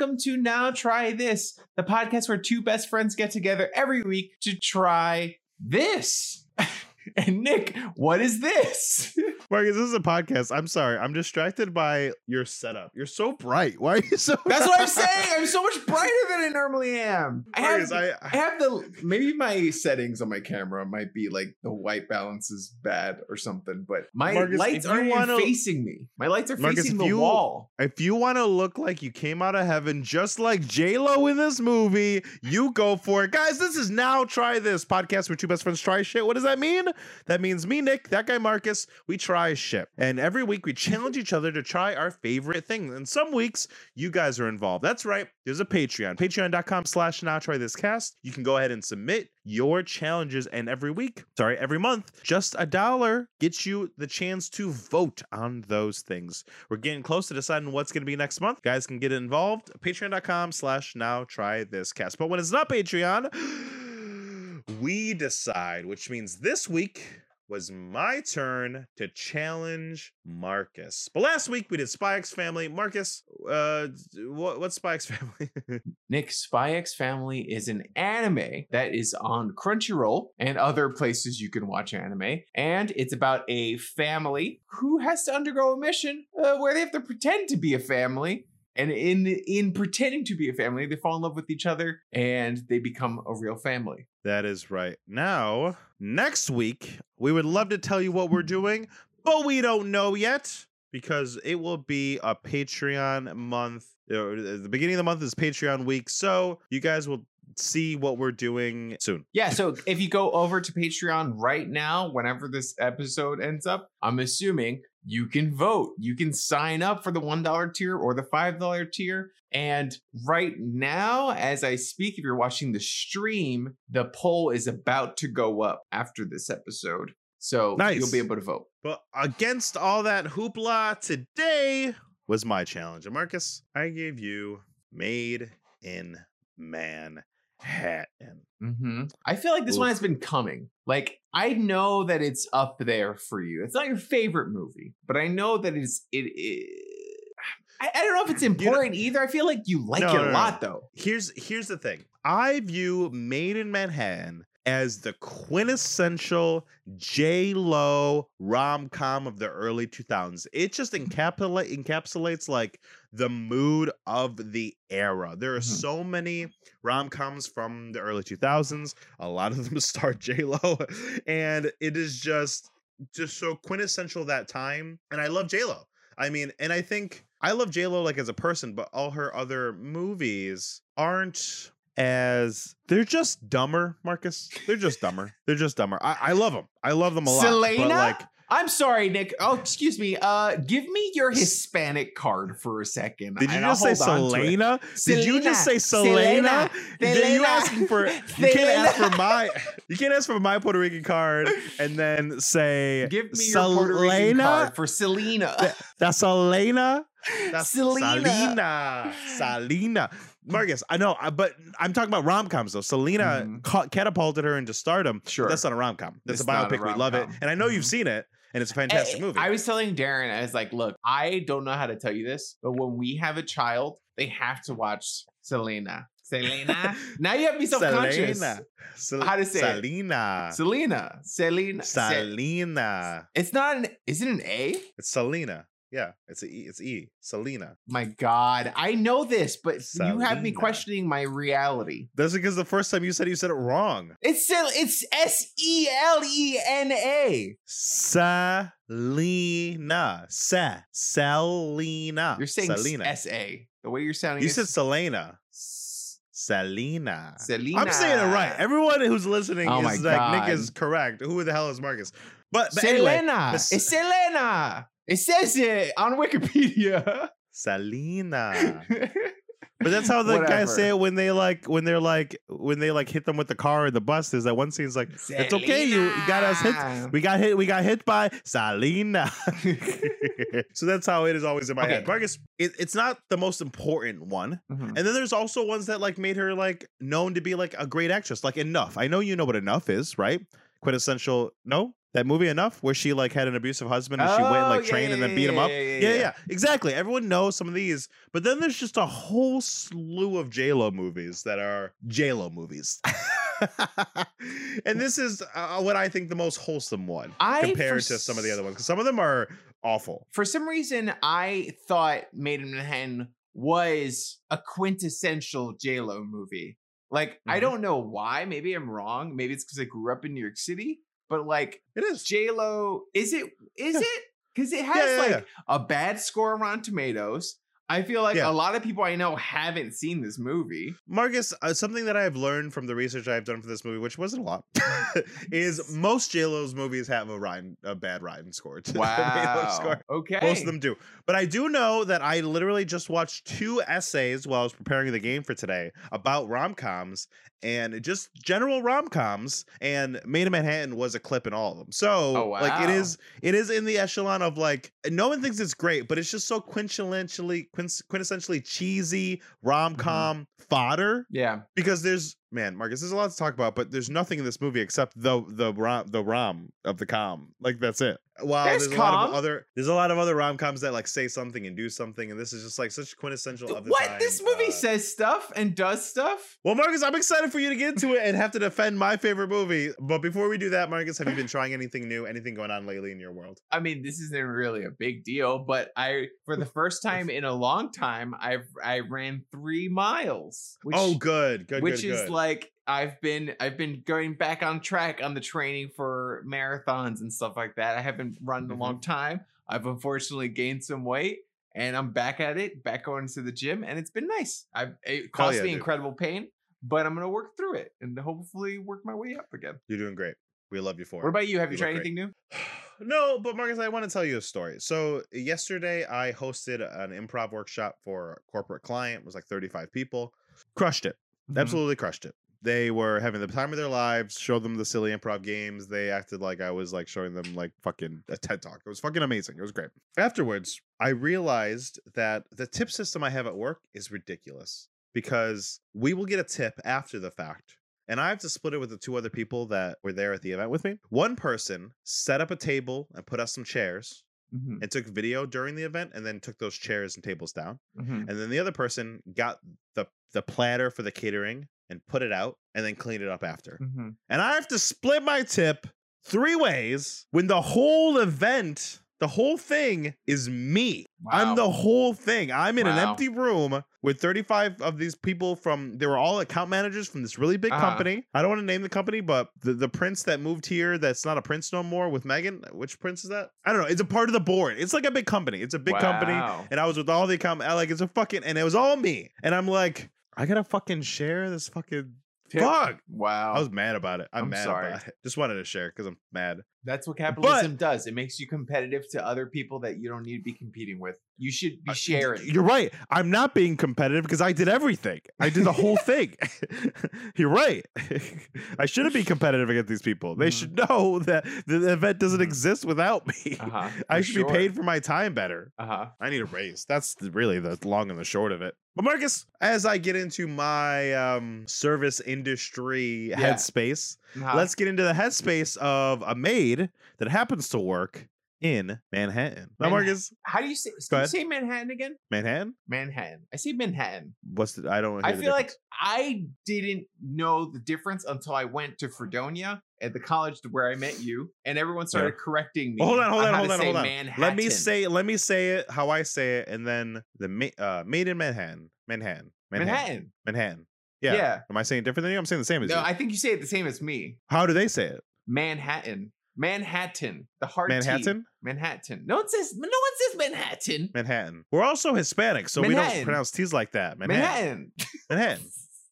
welcome to Now Try This, the podcast where two best friends get together every week to try this. and Nick, what is this? Marcus, this is a podcast. I'm sorry. I'm distracted by your setup. You're so bright. Why are you so That's what I'm saying. I'm so much brighter than I normally am. I have, Marcus, I, I have the maybe my settings on my camera might be like the white balance is bad or something, but my Marcus, lights aren't wanna- facing me. My lights are Marcus, facing the you- wall. if you want to look like you came out of heaven just like J-Lo in this movie, you go for it. Guys, this is Now Try This podcast where two best friends try shit. What does that mean? That means me, Nick, that guy, Marcus, we try shit. And every week we challenge each other to try our favorite thing. And some weeks you guys are involved. That's right. There's a Patreon. Patreon.com slash now try this cast. You can go ahead and submit your challenges. And every week, sorry, every month, just a dollar gets you the chance to vote on those things. We're getting close to deciding what's going to be next month. Guys can get involved. Patreon.com slash now try this cast. But when it's not Patreon, we decide, which means this week was my turn to challenge Marcus. But last week we did X Family. Marcus, uh, what, what's X Family? Nick, X Family is an anime that is on Crunchyroll and other places you can watch anime. And it's about a family who has to undergo a mission uh, where they have to pretend to be a family. And in in pretending to be a family, they fall in love with each other and they become a real family. That is right. Now, next week, we would love to tell you what we're doing, but we don't know yet because it will be a Patreon month. Uh, The beginning of the month is Patreon week, so you guys will see what we're doing soon. Yeah, so if you go over to Patreon right now, whenever this episode ends up, I'm assuming you can vote. You can sign up for the $1 tier or the $5 tier. And right now, as I speak, if you're watching the stream, the poll is about to go up after this episode. So Nice. you'll be able to vote. But against all that hoopla, today was my challenge. And Marcus, I gave you Maid in Manhattan. hmm I feel like this one has been coming. Like I know that it's up there for you. It's not your favorite movie, but I know that it's it. it I, I don't know if it's important either. I feel like you like No, it no, a no. lot though. here's here's the thing. I view Maid in Manhattan as the quintessential J Lo rom com of the early 2000s. It just encapsulate encapsulates like the mood of the era. There are Mhm. so many rom coms from the early 2000s. A lot of them star J Lo, and it is just just so quintessential that time. And I love J Lo. I mean, and I think I love J Lo like as a person, but all her other movies aren't as they're just dumber, Marcus. They're just dumber. They're just dumber. I, I love them. I love them a lot. Selena? But like, I'm sorry, Nick. Oh, excuse me. Uh, give me your Hispanic card for a second. did you just say hold on to it. Selena? Did you just say Selena. Selena? Then you Selena. asking for you can't ask for my you can't ask for my Puerto Rican card and then say Give me your Puerto Rican Selena? card for Selena. That's Selena. That's Selena. Selena. Selena. Marcus, I know, but I'm talking about rom coms though. Selena Mhm. ca- catapulted her into stardom. Sure. that's not a rom com. That's It's a not a biopic. we love it, and I know you've Mhm. seen it, and it's a fantastic Eh, movie. I was telling Darren, I was like, look, I don't know how to tell you this, but when we have a child, they have to watch Selena. Selena. now you have me self conscious. Selena. Sel- How to say it? Selena. Selena. Selena. Selena. it's not an. Is it an A? It's Selena. Yeah, it's a E. It's E. Selena. My God, I know this, but you have me questioning my reality. That's because the first time you said it, you said it wrong. It's still it's S E L E N A. Selena. Sa. Selena. You're saying Selena. S A. The way you're sounding. You said Selena. Selena. Selena. I'm saying it right. Everyone who's listening Oh is like Nick is correct. Who the hell is Marcus? But, but anyway, Selena. this- It's Selena. It says it on Wikipedia. Salina. But that's how the Whatever. guys say it when they like when they're like when they like hit them with the car or the bus. There's that one scene's like, "It's okay, you, you got us hit. We got hit. We got hit by Salina." so that's how it is always in my Okay. head. Marcus, it, it's not the most important one. Mhm. And then there's also ones that like made her like known to be like a great actress, like Enough. I know you know what Enough is, right? Quintessential. No, that movie Enough, where she like had an abusive husband and she went and Oh, like yeah, trained and then beat him up. yeah, yeah, Yeah, yeah, yeah. exactly. Everyone knows some of these, but then there's just a whole slew of J Lo movies that are J Lo movies. and this is uh, what I think the most wholesome one I, compared to some of the other ones because some of them are awful. For some reason, I thought Maid in Manhattan was a quintessential J Lo movie. Like, I Mhm. don't know why. Maybe I'm wrong. Maybe it's because I grew up in New York City. But like, It is. J Lo, is it? Is Yeah. it? Because it has Yeah, yeah, like a bad score on Tomatoes. I feel like Yeah. a lot of people I know haven't seen this movie. Marcus, uh, something that I've learned from the research I've done for this movie, which wasn't a lot, is most J Lo's movies have a Ryan, a bad Ryan score. Wow. score. Okay. Most of them do. But I do know that I literally just watched two essays while I was preparing the game for today about rom coms and just general rom coms. And Maid in Manhattan was a clip in all of them. So Oh, like it wow. is it is in the echelon of like no one thinks it's great, but it's just so quintessentially quintessentially cheesy mm-hmm. rom com fodder Yeah. because there's man Marcus there's a lot to talk about but there's nothing in this movie except the the rom the rom of the com like that's it wow There's there's, a lot of other there's a lot of other rom-coms that like say something and do something and this is just like such quintessential of the What? time. This movie Uh, says stuff and does stuff? well Marcus I'm excited for you to get into it and have to defend my favorite movie but before we do that Marcus have you been trying anything new anything going on lately in your world I mean, this isn't really a big deal, but I, for the first time in a long time, I've I ran three miles. Which, oh good good which good, is good. like I've been I've been going back on track on the training for marathons and stuff like that. I haven't run in a Mhm. long time. I've unfortunately gained some weight. And I'm back at it, back going to the gym, and it's been nice. I it caused yeah, me dude. incredible pain, but I'm gonna work through it and hopefully work my way up again. you're doing great we love you for it. What about you? Have you You tried anything new? no, but Marcus, I want to tell you a story. So yesterday, I hosted an improv workshop for a corporate client. It was like 35 people. Crushed it. Mhm. Absolutely crushed it. They were having the time of their lives. Showed them the silly improv games. They acted like I was like showing them like fucking a TED talk. It was fucking amazing. It was great. Afterwards, I realized that the tip system I have at work is ridiculous because we will get a tip after the fact and I have to split it with the two other people that were there at the event with me. One person set up a table and put us some chairs Mhm. and took video during the event and then took those chairs and tables down. Mhm. And then the other person got the the platter for the catering and put it out and then cleaned it up after. Mhm. And I have to split my tip three ways when the whole event, the whole thing is me. Wow. I'm the whole thing. I'm in an empty room with 35 of these people from they were all account managers from this really big Uh-huh. company. I don't want to name the company, but the, the prince that moved here that's not a prince no more with Meghan. Which prince is that? I don't know. It's a part of the board. It's like a big company. It's a big company and I was with all the account like it's a fucking and it was all me. And I'm like, I gotta fucking share this fucking Tip. fuck. Wow. I was mad about it. I'm, I'm mad sorry. about it. Just wanted to share because I'm mad. That's what capitalism does. It makes you competitive to other people that you don't need to be competing with. You should be Uh, sharing. You're right. I'm not being competitive because I did everything. I did the whole thing. You're right. I shouldn't be competitive against these people. They Mhm. should know that the event doesn't Mhm. exist without me. Uh-huh, I should sure. be paid for my time better. Uh huh. I need a raise. That's really the long and the short of it. But Marcus, as I get into my um, service industry Yeah. headspace, Uh-huh. let's get into the headspace of a maid that happens to work in Manhattan. Now, Marcus, How do you say? Go you say Manhattan again? Manhattan. Manhattan. I say Manhattan. What's the? I don't. I feel like. I didn't know the difference until I went to Fredonia at the college where I met you, and everyone started correcting me. Well, hold on, hold on, how hold on, hold on. Manhattan. Let me say. Let me say it how I say it, and then the uh, maid in Manhattan, Manhattan, Manhattan, Manhattan. Manhattan. Yeah. Yeah. Am I saying different than you? I'm saying the same as No, you. No, I think you say it the same as me. How do they say it? Manhattan. Manhattan. The hard T. Manhattan. Manhattan. No one says. No one says Manhattan. Manhattan. We're also Hispanic, so we don't pronounce T's like that. Manhattan. Manhattan. Manhattan.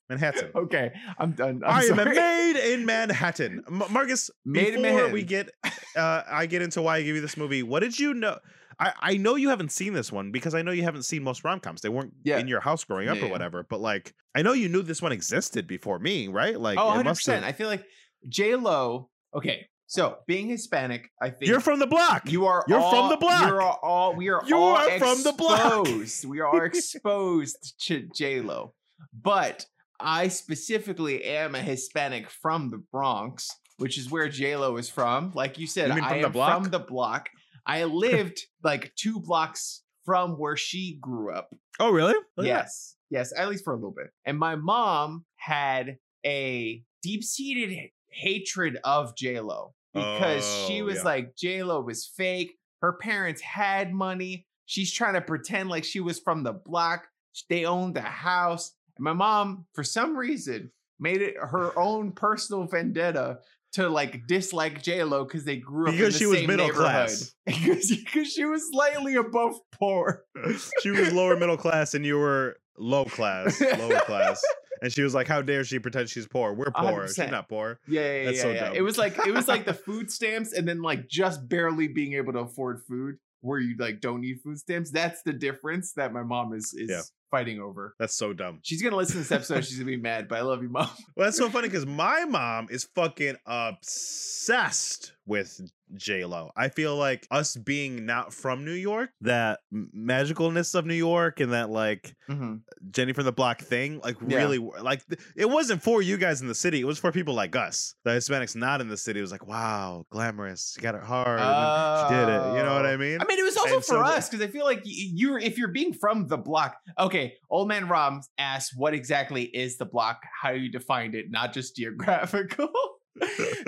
Manhattan. okay, I'm done. I'm I am sorry. in Manhattan. M- Marcus, Maid in before we get, uh, I get into why I give you this movie. What did you know? I, I know you haven't seen this one because I know you haven't seen most rom coms. They weren't Yeah. in your house growing up Yeah, or whatever. But like, I know you knew this one existed before me, right? Like, oh, 100 percent. I feel like J Lo. Okay, so being Hispanic, I think You're from the block. You are. You're from the block. You're all. all- we are. You all are from the block. We are exposed to J Lo, but I specifically am a Hispanic from the Bronx, which is where J Lo is from. Like you said, You mean I from the am block? from the block. I lived like two blocks from where she grew up. oh, really? Look. Yes. Yes, at least for a little bit. And my mom had a deep-seated hatred of J-Lo because she Oh, was yeah. like J-Lo was fake. Her parents had money. She's trying to pretend like she was from the block. They owned the house. And my mom, for some reason, made it her own personal vendetta to like dislike J-Lo because they grew up in Because the she was middle class. because, because she was slightly above poor. she was lower middle class and you were low class, lower class. And she was like, "How dare she pretend she's poor? We're poor. She's 100%. not poor." Yeah, yeah, That's yeah, so yeah. It was like it was like the food stamps, and then like just barely being able to afford food, where you like don't need food stamps. That's the difference that my mom is is Yeah. Fighting over. That's so dumb. She's gonna listen to this episode. She's gonna be mad, but I love you, mom. Well, that's so funny because my mom is fucking obsessed with J Lo. I feel like us being not from New York, that magicalness of New York, and that like mm-hmm. Jenny from the Block thing, like Yeah. really, like it wasn't for you guys in the city. It was for people like us, the Hispanics not in the city. It was like, wow, glamorous. She got it hard. then she did it. You know what I Oh. mean? I mean, it was also And for so us because I feel like you're if you're being from the block. Okay, old man Rom asks, "What exactly is the block? How you defined it, not just geographical."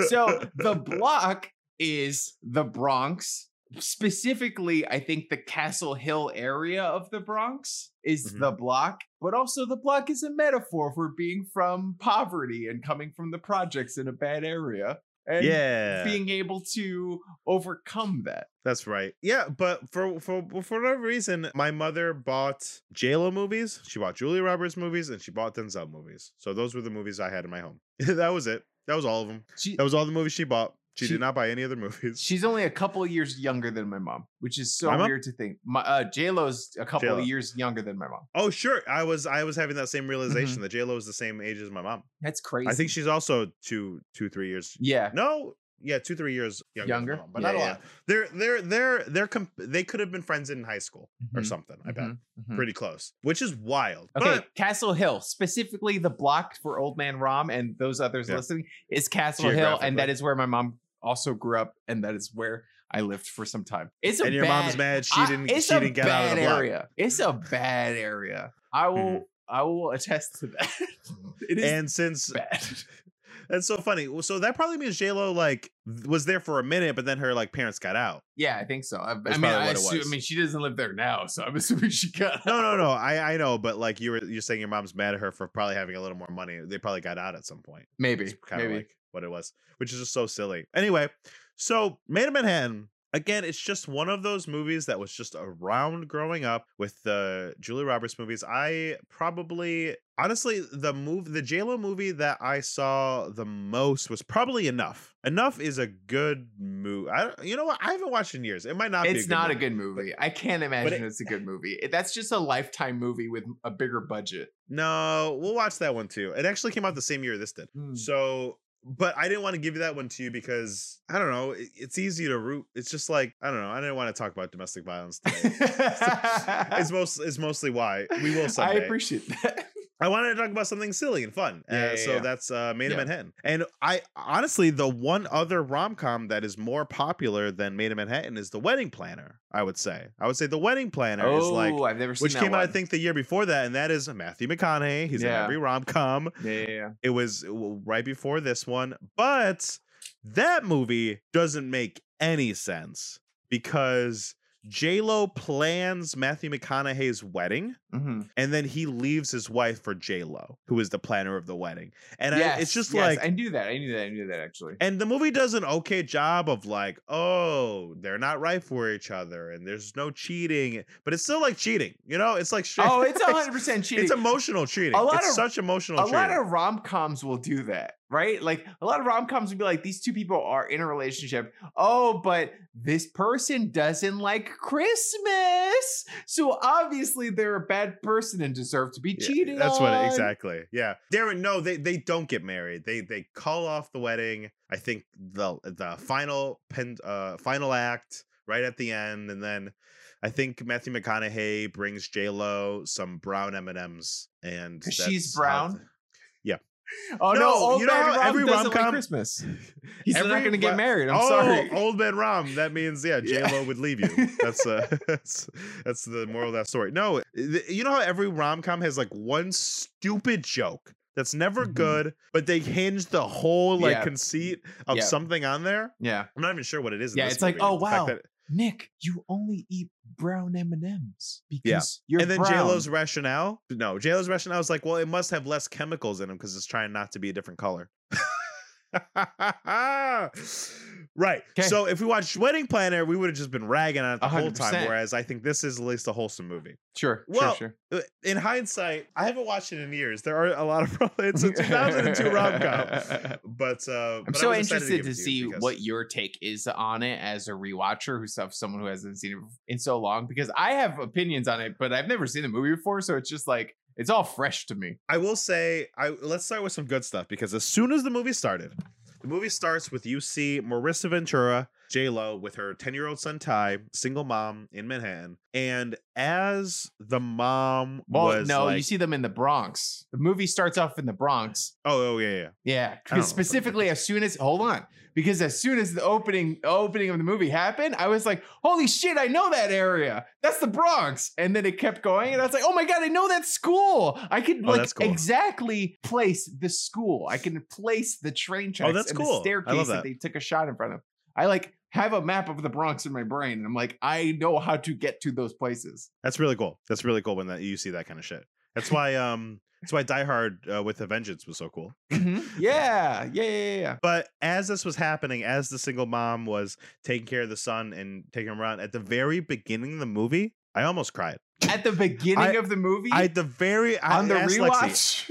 so the block is the Bronx. Specifically, I think the Castle Hill area of the Bronx is Mhm. the block, but also the block is a metaphor for being from poverty and coming from the projects in a bad area. And yeah, being able to overcome that. That's right. Yeah, but for for for whatever reason, my mother bought JLo movies. She bought Julia Roberts movies, and she bought Denzel movies. So those were the movies I had in my home. that was it. That was all of them. She, That was all the movies she bought. She, She- did not buy any other movies. she's only a couple of years younger than my mom, which is so My mom? weird to think. My uh, J Lo's a couple J.Lo. of years younger than my mom. oh, sure. I was I was having that same realization that JLo is the same age as my mom. That's crazy. I think she's also two two three years. yeah, No, yeah, two three years younger, younger, mom, but Yeah, not a yeah. lot. They're they're they're they're comp- they could have been friends in high school or Mhm, something. I bet mhm, mhm. pretty close, which is wild. Okay, But Castle Hill, specifically the block for Old Man Rom and those others Yeah. listening, is Castle Hill, and that is where my mom also grew up, and that is where I lived for some time. It's a and your bad, mom's mad she didn't it's she didn't get out of the block. area. It's a bad area. I will. Mhm. I will attest to that. it is And since bad. that's so funny, so that probably means J Lo like was there for a minute, but then her like parents got out. Yeah, I think so. I, I mean, I, assume. I mean, she doesn't live there now, so I'm assuming she got. No, no, no. I I know, but like you were you're saying your mom's mad at her for probably having a little more money. They probably got out at some point. maybe, kind of maybe. like what it was, which is just so silly. Anyway, so Maid in Manhattan. Again, it's just one of those movies that was just around growing up with the Julia Roberts movies. I probably, honestly, the move, the JLo movie that I saw the most was probably Enough. Enough is a good movie. I, don't- you know what? I haven't watched in years. It might not. be It's not a good movie. I can't imagine it- it's a good movie. That's just a lifetime movie with a bigger budget. No, we'll watch that one too. It actually came out the same year this did. Hmm. So, but I didn't want to give you that one to you because I don't know. it- it's easy to root. It's just like I don't know. I didn't want to talk about domestic violence today. it's most. It's mostly why we will I appreciate that. I wanted to talk about something silly and fun. Yeah, uh, yeah, so yeah. that's uh, Maid in. Manhattan. And I honestly, the one other rom com that is more popular than Maid in Manhattan is The Wedding Planner. I would say. I would say The Wedding Planner is like. oh, I've never seen Which came out, I think, the year before that, and that is Matthew McConaughey. He's in every rom com. Yeah, yeah, yeah. It was right before this one, but that movie doesn't make any sense because J Lo plans Matthew McConaughey's wedding, Mhm. and then he leaves his wife for J Lo, who is the planner of the wedding. And I, it's just yes, like. I knew that. I knew that. I knew that actually. and the movie does an okay job of like, oh, they're not right for each other, and there's no cheating, but it's still like cheating, you know? It's like straight. Oh, it's hundred percent cheating. It's emotional cheating. A lot it's of- such emotional a cheating. lot of rom coms will do that. Right? Like a lot of rom coms would be like, these two people are in a relationship. Oh, but this person doesn't like Christmas. So obviously they're a bad person and deserve to be Yeah, cheated That's on. what exactly. Yeah. Darren, no, they they don't get married. They they call off the wedding. I think the the final pen uh final act right at the end, and then I think Matthew McConaughey brings J Lo some brown M and M's, and she's brown? Oh no, No, old you know man how Rom every doesn't like rom-com- Christmas. He's not going to get married. I'm oh, sorry. old man Rom. That means yeah, J Yeah. Lo would leave you. That's uh, that's that's the moral of that story. No, th- you know how every rom com has like one stupid joke that's never Mhm. good, but they hinge the whole like Yeah. conceit of Yeah. something on there. Yeah, I'm not even sure what it is. in Yeah, it's like, movie. oh, The fact wow. Nick, you only eat brown M and M's because Yeah. you're and then brown. J Lo's rationale. No, J Lo's rationale is like, well, it must have less chemicals in them because it's trying not to be a different color. right. So if we watched Wedding Planner, we would have just been ragging on it the whole time. Whereas I think this is at least a wholesome movie. Sure, Well, sure, Uh, In hindsight, I haven't watched it in years. There are a lot of rom- it's sure. a 2002 rom com, but uh, I'm but so interested give to, see because- what your take is on it as a rewatcher who's someone who hasn't seen it in so long because I have opinions on it, but I've never seen the movie before, so it's just like it's all fresh to me. I will say, I let's start with some good stuff because as soon as the movie started, the movie starts with you see Marissa Ventura, J Lo, with her ten year old son Ty, single mom in Manhattan, and as the mom Well, was no, like, you see them in the Bronx. The movie starts off in the Bronx. oh, oh yeah, yeah, Yeah, I know. because specifically as soon as hold on, because as soon as the opening opening of the movie happened, I was like, "Holy shit, I know that area. That's the Bronx." And then it kept going, and I was like, "Oh my god, I know that school. I could Oh, like cool. exactly place the school. I can place the train oh, tracks Oh, that's and cool. The staircase that. that. they took a shot in front of. I like have a map of the Bronx in my brain, and I'm like, I know how to get to those places. That's really cool. That's really cool when that you see that kind of shit. That's why um that's why Die Hard uh, with a Vengeance was so cool. Mhm. Yeah, yeah, yeah, yeah, yeah. But as this was happening, as the single mom was taking care of the son and taking him around, at the very beginning of the movie, I almost cried. At the beginning I- of the movie, I at the very I on the asked Lexi-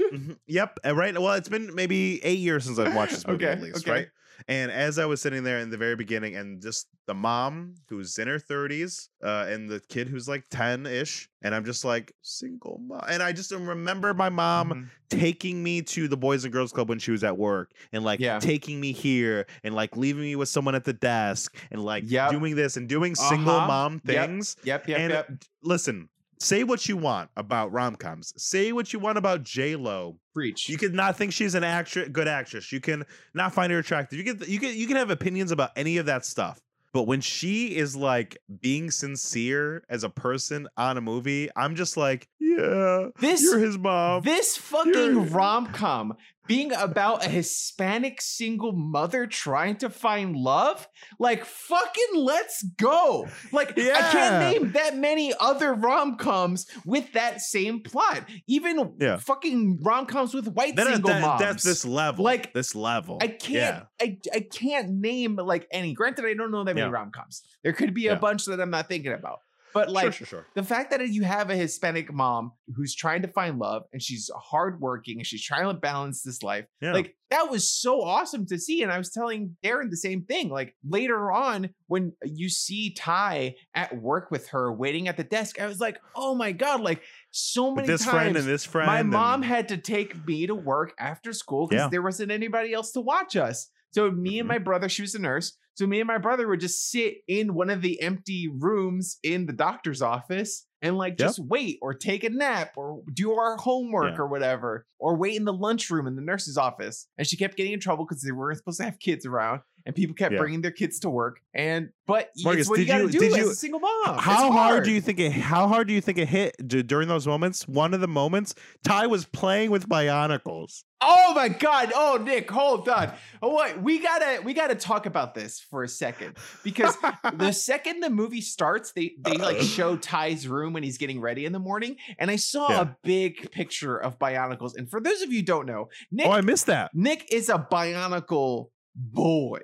rewatch. Mhm. Yep. Right. Well, it's been maybe eight years since I've watched this movie at least, okay. right? And as I was sitting there in the very beginning, and just the mom who's in her thirties, uh, and the kid who's like ten ish, and I'm just like single mom, and I just remember my mom Mhm. taking me to the Boys and Girls Club when she was at work, and like Yeah. taking me here, and like leaving me with someone at the desk, and like Yep. doing this and doing single Uh-huh. mom things. Yep, yep, and yep. d- listen, say what you want about rom coms. Say what you want about J Lo. Preach. You could not think she's an actress, good actress. You can not find her attractive. You can you can you can have opinions about any of that stuff. But when she is like being sincere as a person on a movie, I'm just like, yeah, This- you're his mom. this fucking rom com being about a Hispanic single mother trying to find love, like fucking let's go. Like I can't name that many other rom coms with that same plot. Even Yeah. fucking rom coms with white That- single that- moms. that's this level. Like, this level. I can't. Yeah. I I can't name like any. Granted, I don't know that many Yeah. rom coms. There could be a Yeah. bunch that I'm not thinking about. But like sure, sure, sure. the fact that you have a Hispanic mom who's trying to find love and she's hardworking and she's trying to balance this life, Yeah. like that was so awesome to see. And I was telling Darren the same thing. Like later on, when you see Ty at work with her waiting at the desk, I was like, oh my God, like so many this times. friend and this friend. my mom and- had to take me to work after school because Yeah. there wasn't anybody else to watch us. So me Mhm. and my brother, she was a nurse. So me and my brother would just sit in one of the empty rooms in the doctor's office and like Yep. just wait or take a nap or do our homework Yeah. or whatever or wait in the lunchroom in the nurse's office. And she kept getting in trouble because they weren't supposed to have kids around and people kept Yeah. bringing their kids to work. And but Marcus, it's what you did got to you- do did as you- a single mom. How hard do you think it? How hard do you think it hit during those moments? One of the moments, Ty was playing with Bionicles. Oh my god! Oh Nick, hold on. Oh wait, we gotta we gotta talk about this for a second because the second the movie starts, they they like show Ty's room when he's getting ready in the morning, and I saw Yeah. a big picture of Bionicles. And for those of you who don't know, oh, Nick Oh, I missed that. Nick is a Bionicle boy,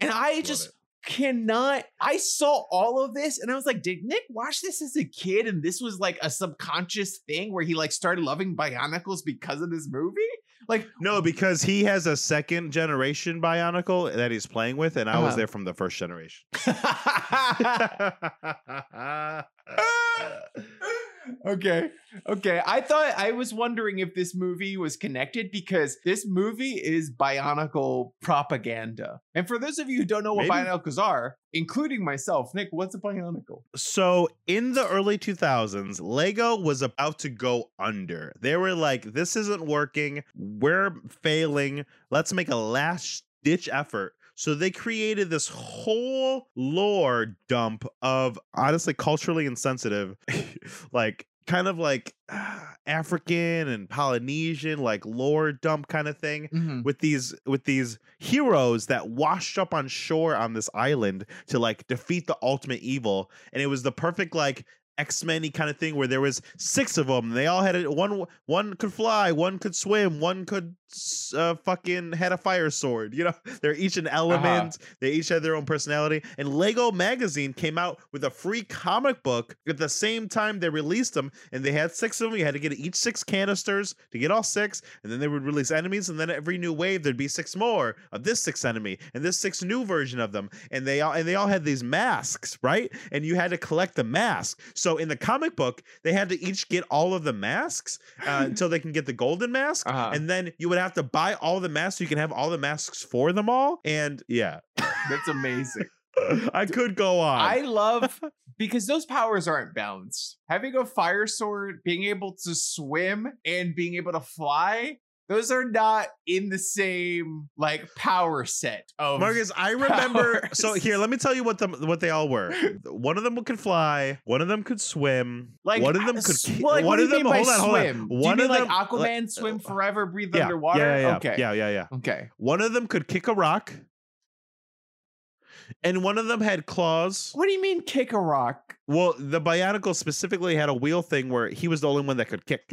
and I just it. cannot. I saw all of this, and I was like, did Nick watch this as a kid, and this was like a subconscious thing where he like started loving Bionicles because of this movie? Like, No, because he has a second generation Bionicle that he's playing with, and I was Uh-huh. there from the first generation. okay. Okay. I thought I was wondering if this movie was connected because this movie is Bionicle propaganda. And for those of you who don't know what Maybe. Bionicles are, including myself, Nick, what's a Bionicle? so in the early 2000s, Lego was about to go under. They were like, this isn't working. We're failing. Let's make a last ditch effort. So they created this whole lore dump of honestly culturally insensitive, like kind of like ah, African and Polynesian, like lore dump kind of thing Mm-hmm. with these with these heroes that washed up on shore on this island to like defeat the ultimate evil and it was the perfect like x-men kind of thing where there was six of them they all had a, one one could fly one could swim one could uh, fucking had a fire sword you know? They're each an element they each had their own personality and lego magazine came out with a free comic book at the same time they released them and they had six of them you had to get each six canisters to get all six and then they would release enemies and then every new wave there'd be six more of this six enemy and this six new version of them and they all and they all had these masks right? And you had to collect the mask. So in the comic book they had to each get all of the masks uh, until they can get the golden mask Uh-huh. and then you would have to buy all the masks so you can have all the masks for them all and yeah That's amazing. i could go on I love because those powers aren't balanced. Having a fire sword, being able to swim, and being able to fly, those are not in the same like power set of Marcus, I remember. So here, let me tell you what the what they all were. One of them could fly. One of them could swim. Like one of them uh, could. well, like, one what of them. Hold on, hold swim? on. Do you One mean of like them. Aquaman let- swim forever, breathe yeah, underwater? Yeah, yeah, yeah, okay. yeah, yeah, yeah. Okay. One of them could kick a rock, and one of them had claws. What do you mean kick a rock? Well, the Bionicle specifically had a wheel thing where he was the only one that could kick.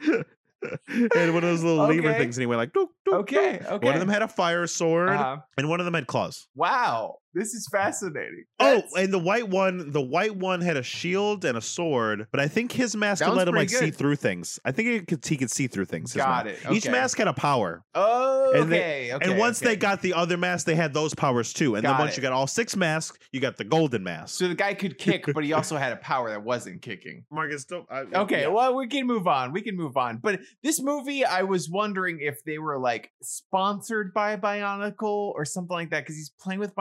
and one of those little lever things, and he went like, okay. Okay. One of them had a fire sword, Uh-huh. and one of them had claws. Wow. This is fascinating. Oh, and the white one, the white one had a shield and a sword, but I think his mask could let him like pretty see through things. I think he could he could see through things. Got it. Each mask had a power, Oh, and they- okay. okay. and once okay. they got the other mask, they had those powers too. And Got then once it. you got all six masks, you got the golden mask. So the guy could kick, but he also had a power that wasn't kicking. Marcus, don't. I, Okay, yeah. well, we can move on. We can move on. But this movie, I was wondering if they were like sponsored by Bionicle or something like that because he's playing with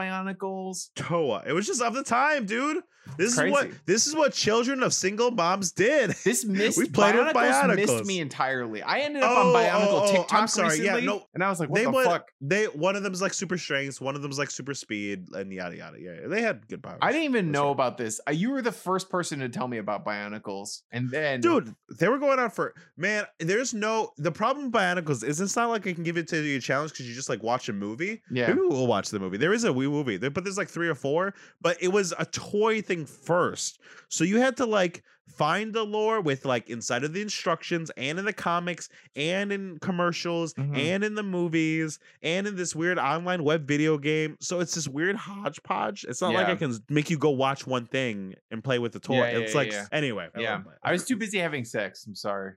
Bionicles. Toa. It was just of the time, dude. This is what this is what children of single moms did. This missed We played with Bionicles missed me entirely. I ended up Oh, on Bionicle oh, oh, TikTok I'm sorry. Yeah, no, and I was like, "What they the went- fuck?" They one of them's like super strength, one of them's like super speed, and yada yada. Yeah, they had good powers. I didn't even know about this. Uh, You were the first person to tell me about Bionicles, and then Dude, they were going on for man. There's no the problem with Bionicles is it's not like I can give it to you a challenge because you just like watch a movie. yeah, Maybe we'll watch the movie. There is a wee movie, there- but there's like three or four. But it was a toy thing first, so you had to like find the lore with like inside of the instructions and in the comics and in commercials Mhm. and in the movies and in this weird online web video game. So it's this weird hodgepodge. It's not like I can make you go watch one thing and play with the toy. Yeah, yeah, it's yeah, like yeah. anyway. I yeah. I was too busy having sex. I'm sorry.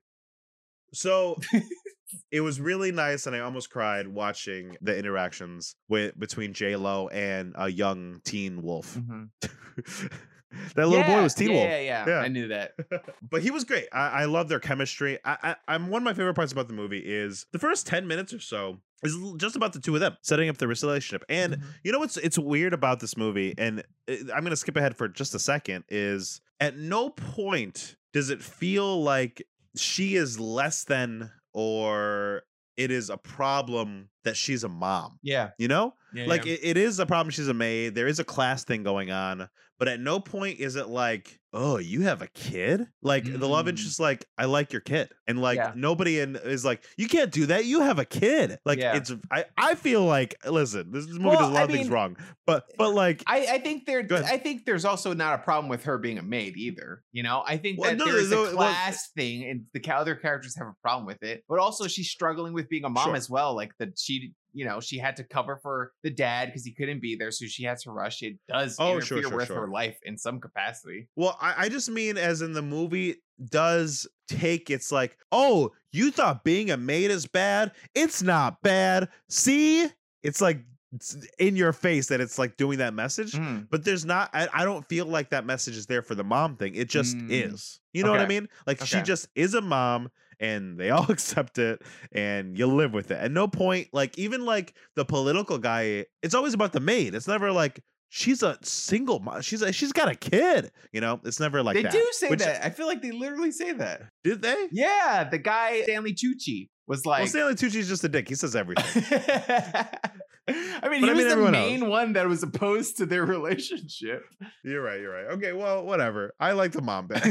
So it was really nice, and I almost cried watching the interactions with between J Lo and a young teen wolf. that little boy was Teen yeah, Wolf, Yeah, yeah, Yeah. I knew that. but he was great. I, I love their chemistry. I, I, I'm one of my favorite parts about the movie is the first ten minutes or so is just about the two of them setting up their relationship. And Mhm. you know what's it's weird about this movie, and I'm gonna skip ahead for just a second. Is at no point does it feel like she is less than or it is a problem that she's a mom. Yeah, You know, yeah like yeah. It, it is a problem she's a maid. There is a class thing going on, but at no point is it like, oh, you have a kid. Like the love Mm. interest, like I like your kid, and like Yeah. nobody in is like, you can't do that. You have a kid. Like Yeah. it's I I feel like listen, this, movie Well, does a lot I of things wrong, but but like I, I think there. I think there's also not a problem with her being a maid either. You know, I think Well, that no, there's no, a well- class thing, and the other characters have a problem with it. But also, she's struggling with being a mom Sure. as well. Like that, she, you know, she had to cover for the dad because he couldn't be there, so she has to rush. It does Oh, interfere sure, sure, with sure. her life in some capacity. Well, I, I just mean as in the movie, does take it's like, oh, you thought being a maid is bad? It's not bad. See? It's like it's in your face that it's like doing that message. Mm. But there's not, I, I don't feel like that message is there for the mom thing. It just Mm. is. You know what I mean? Like she just is a mom and they all accept it and you live with it. At no point, like even like the political guy, it's always about the maid. It's never like she's a single mom. She's a, she's got a kid. You know, it's never like they that. do say Which- that. I feel like they literally say that. Did they? Yeah, the guy Stanley Tucci was like. well, Stanley Tucci's just a dick. He says everything. I mean, But he I mean was the main one that was opposed to their relationship. You're right. You're right. Okay. Well, whatever. I like the mom bit.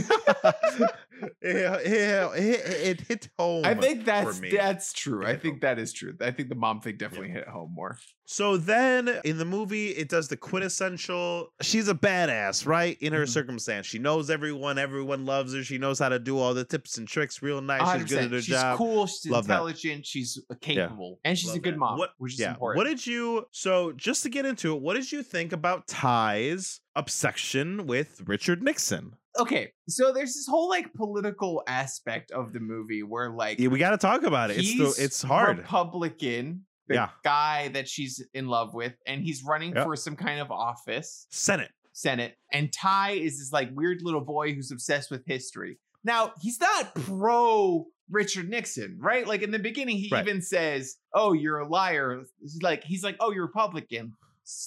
It, it, it, it hit home. I think that's that's true. I think that is true. I think the mom thing definitely hit home more. So then in the movie, it does the quintessential. She's a badass, right? In her Mhm. circumstance, she knows everyone. Everyone loves her. She knows how to do all the tips and tricks real nice. She's good at 100%. her She's job. cool. She's Love that. intelligent. She's uh, capable, and she's a good that. mom, What- which is yeah. important. What did you? So just to get into it, what did you think about Ty's obsession with Richard Nixon? Okay, so there's this whole like political aspect of the movie where like Yeah, we got to talk about it. It's the, it's hard. Republican, the Yeah. guy that she's in love with, and he's running Yep. for some kind of office, Senate. Senate. And Ty is this like weird little boy who's obsessed with history. Now he's not pro Richard Nixon, right? Like in the beginning, he Right. even says, "Oh, you're a liar." He's like, he's like, "Oh, you're Republican."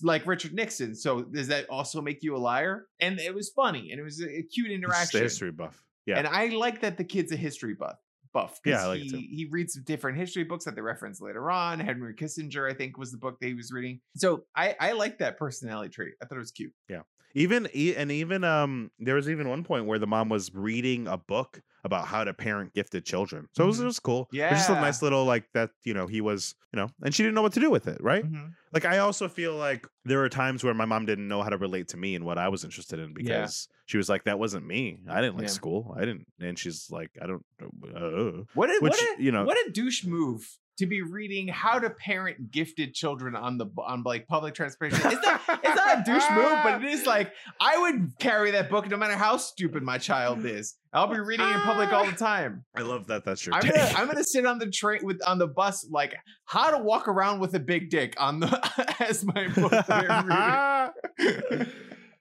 Like Richard Nixon, so does that also make you a liar? And it was funny, and it was a, cute He's just a interaction. history buff. Yeah. And I like that the kid's a history buff. Buff. Yeah, like he, he reads different history books that they reference later on. Henry Kissinger, I think, was the book that he was reading. So I, I like that personality trait. I thought it was cute. Yeah. Even and even um there was even one point where the mom was reading a book about how to parent gifted children. So it, was, it Mhm. was cool. It was just a nice little like that you know he was you know and she didn't know what to do with it right? Like i also feel like there were times where my mom didn't know how to relate to me and what i was interested in because she was like that wasn't me. I didn't like Yeah. school. I didn't and she's like i don't uh, What a, which what a, you know what a douche move to be reading how to parent gifted children on the on like public transportation. It's not, it's not a douche move, but it is like I would carry that book no matter how stupid my child is. I'll be reading it in public all the time. i love that that's your I'm gonna I'm gonna sit on the train with on the bus like how to walk around with a big dick on the as my book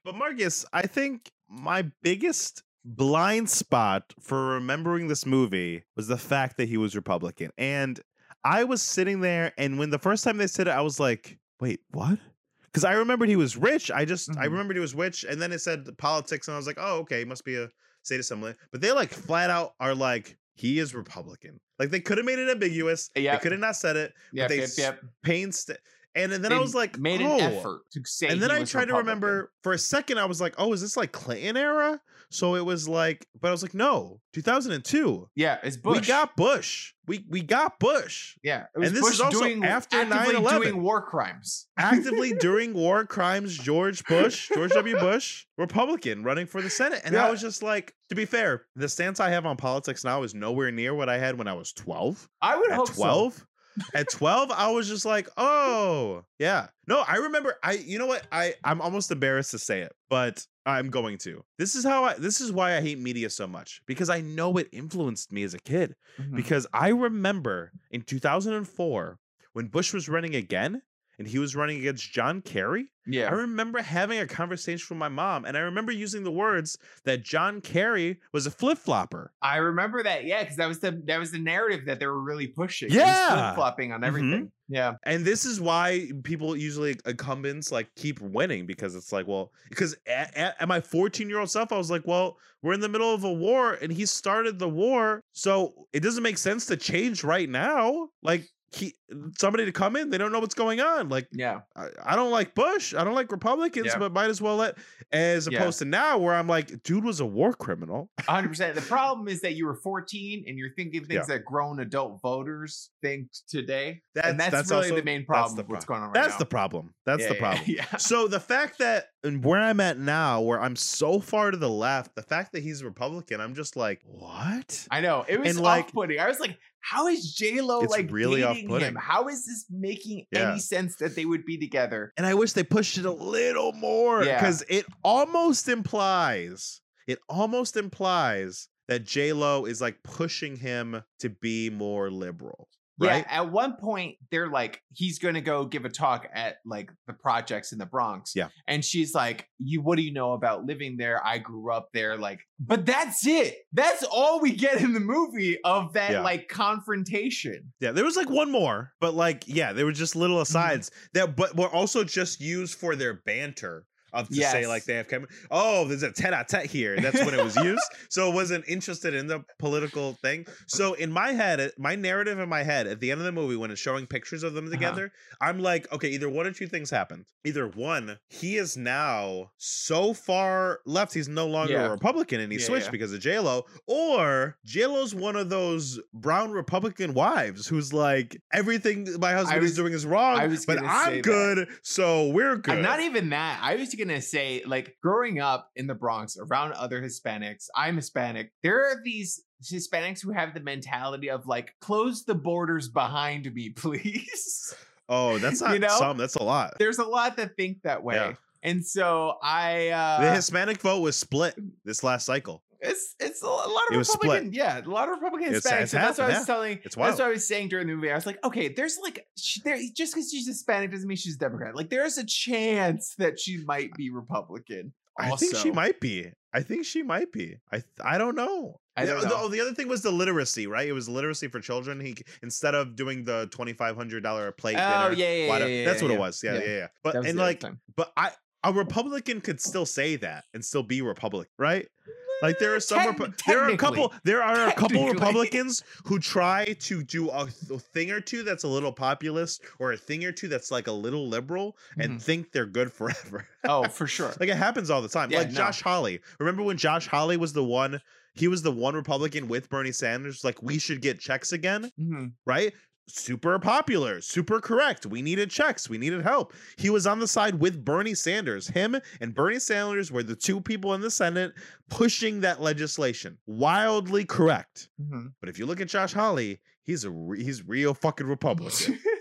but Marcus, I think my biggest blind spot for remembering this movie was the fact that he was Republican. And I was sitting there, and when the first time they said it, I was like, wait, what? Because I remembered he was rich. I just, I Mhm. remembered he was rich. And then it said politics, and I was like, oh, okay, must be a state assembly. But they like flat out are like, he is Republican. Like they could have made it ambiguous. Yep. They could have not said it. Yep, they yep, yep. Painst and then They I was like, made oh. an effort to say. And then I tried to remember for a second. I was like, "Oh, is this like Clinton era?" So it was like, but I was like, "No, 2002. Yeah, it's Bush. We got Bush. We we got Bush yeah, it was and this Bush is also doing after actively 9/11. doing war crimes. actively during war crimes. George Bush, George W. Bush, Republican, running for the Senate." And I was just like, to be fair, the stance I have on politics now is nowhere near what I had when I was 12. I would At hope so. 12. At 12, I was just like, oh, yeah. No, I remember I you know what? I I'm almost embarrassed to say it, but I'm going to. This is how I this is why I hate media so much because I know it influenced me as a kid Mhm. because I remember in 2004 when Bush was running again and he was running against John Kerry. Yeah, I remember having a conversation with my mom and I remember using the words that John Kerry was a flip-flopper. I remember that. Yeah, because that was the that was the narrative that they were really pushing. Yeah. flip flopping on Mhm. everything. Yeah, And this is why people usually incumbents like keep winning because it's like, well, because at, at, at my 14 year old self, I was like, well, we're in the middle of a war and he started the war. So it doesn't make sense to change right now. Like, he, somebody to come in, they don't know what's going on. Like, yeah, I, I don't like Bush. I don't like Republicans, Yeah. but might as well let, as Yeah. opposed to now where I'm like, dude was a war criminal. hundred percent. The problem is that you were 14 and you're thinking things Yeah. that grown adult voters think today, That's, and that's, really also- the main that's problem. the of what's going on right That's now. the problem. That's Yeah, the yeah, problem. Yeah, So the fact that and where I'm at now, where I'm so far to the left, the fact that he's a Republican, I'm just like, what? I know it was And, like- off-putting. I was like, how is J Lo like really dating him? How is this making Yeah. any sense that they would be together? And I wish they pushed it a little more Yeah. because it almost implies, it almost implies that J Lo is like pushing him to be more liberal. Yeah, at one point they're like, he's gonna go give a talk at like the projects in the Bronx. Yeah. And she's like, You what do you know about living there? I grew up there. Like, but that's it. That's all we get in the movie of that Yeah. like confrontation. Yeah, there was like one more, but like, yeah, there were just little Mm-hmm. asides that, but were also just used for their banter of to say like they have chem- oh, there's a tete-a-tete here. That's when it was used. so it wasn't interested in the political thing. So in my head, my narrative in my head at the end of the movie when it's showing pictures of them Uh-huh. together, I'm like, okay, either one or two things happened. Either one, he is now so far left, he's no longer Yeah. a Republican and he Yeah, switched yeah. because of J-Lo, or J-Lo's one of those brown Republican wives who's like, everything my husband was- is doing is wrong, I was but I'm that. good, so we're good. And not even that. I used was gonna say, like, growing up in the Bronx around other Hispanics, I'm Hispanic. There are these Hispanics who have the mentality of like, close the borders behind me, please. oh, that's not you know? some, that's a lot. There's a lot that think that way. Yeah. And so I uh the Hispanic vote was split this last cycle. It's it's a lot of It was split. Republican, yeah, a lot of Republican It's- Hispanics. it's and that's what I was telling. It's That's what I was saying during the movie. I was like, okay, there's like, she, there, just because she's Hispanic doesn't mean she's Democrat. Like, there's a chance that she might be Republican. I think she might be. I think she might be. I I don't know. I don't The- the- know. Oh, the other thing was the literacy, right? It was literacy for children. He instead of doing the twenty five hundred dollar plate Oh, dinner. yeah, yeah, whatever- yeah, yeah, that's what it was. Yeah, Yeah. yeah. But and like, but I a Republican could still say that and still be Republican, right? Like there are some Repu- there are a couple there are a couple Republicans who try to do a, th- thing or two that's a little populist or a thing or two that's like a little liberal and Mhm. think they're good forever. Oh, for sure. Like it happens all the time. Yeah, like no. Josh Hawley. Remember when Josh Hawley was the one? He was the one Republican with Bernie Sanders. Like we should get checks again, Mhm. right? Super popular, super correct. We needed checks. We needed help. He was on the side with Bernie Sanders. Him and Bernie Sanders were the two people in the Senate pushing that legislation. Wildly correct. Mhm. But if you look at Josh Hawley, he's a re- he's real fucking Republican.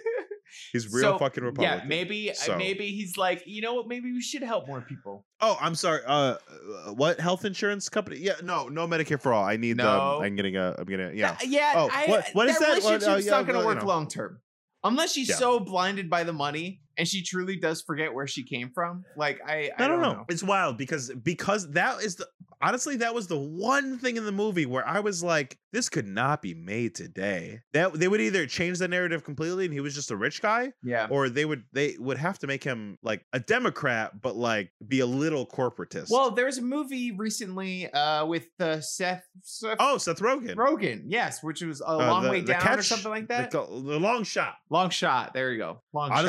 He's real So, fucking Republican. Yeah, maybe uh, So- maybe he's like, you know what? Maybe we should help more people. Oh, I'm sorry. Uh, uh, what health insurance company? Yeah, no, no Medicare for all. I need. No. Um, I'm getting a. I'm getting. A, yeah. Th- yeah. Oh, I, what- what is that? What- relationship's oh, yeah, not going well, to you work know. long term, unless she's Yeah. so blinded by the money and she truly does forget where she came from. Like I, I I don't don't know. know. It's wild because because that is the honestly that was the one thing in the movie where I was like, this could not be made today. That they would either change the narrative completely and he was just a rich guy, Yeah. or they would they would have to make him like a Democrat, but like be a little corporatist. Well, there was a movie recently uh, with uh, Seth, Seth oh, Seth Rogen. Rogen, yes, which was a Uh, long the- way the down or something like that. go- the long shot. long shot. There you go. Long shot.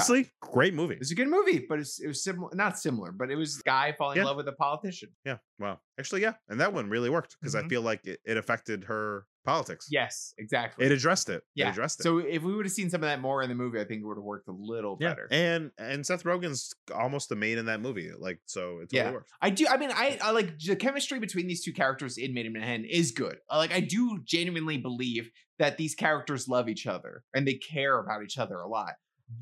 Great movie. It's a good movie, but it's, it was similar, not similar, but it was guy falling in love with a politician. Yeah. Wow. Actually, yeah. And that one really worked because I Mhm. feel like it, it affected her politics. Yes, exactly. It addressed it. yeah. It addressed it. So if we would have seen some of that more in the movie, I think it would have worked a little yeah. better. And and Seth Rogen's almost the main in that movie. Like, so it totally Yeah. I do. I mean, I, I like the chemistry between these two characters in Maid in Manhattan is good. Like, I do genuinely believe that these characters love each other and they care about each other a lot.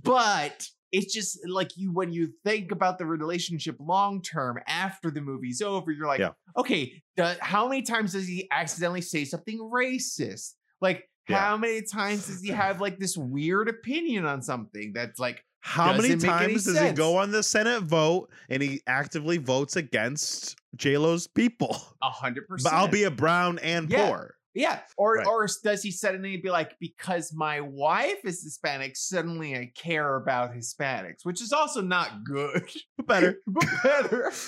But it's just like you when you think about the relationship long term after the movie's over, you're like, Yeah. okay, the, how many times does he accidentally say something racist? Like, Yeah. how many times does he have like this weird opinion on something that's like How many Doesn't make any times does he go on the Senate vote and he actively votes against j-lo's people? a hundred But percent? I'll be a brown and Yeah. poor. Yeah. Or Right. or does he suddenly be like, because my wife is Hispanic, suddenly I care about Hispanics, which is also not good. Better. but better.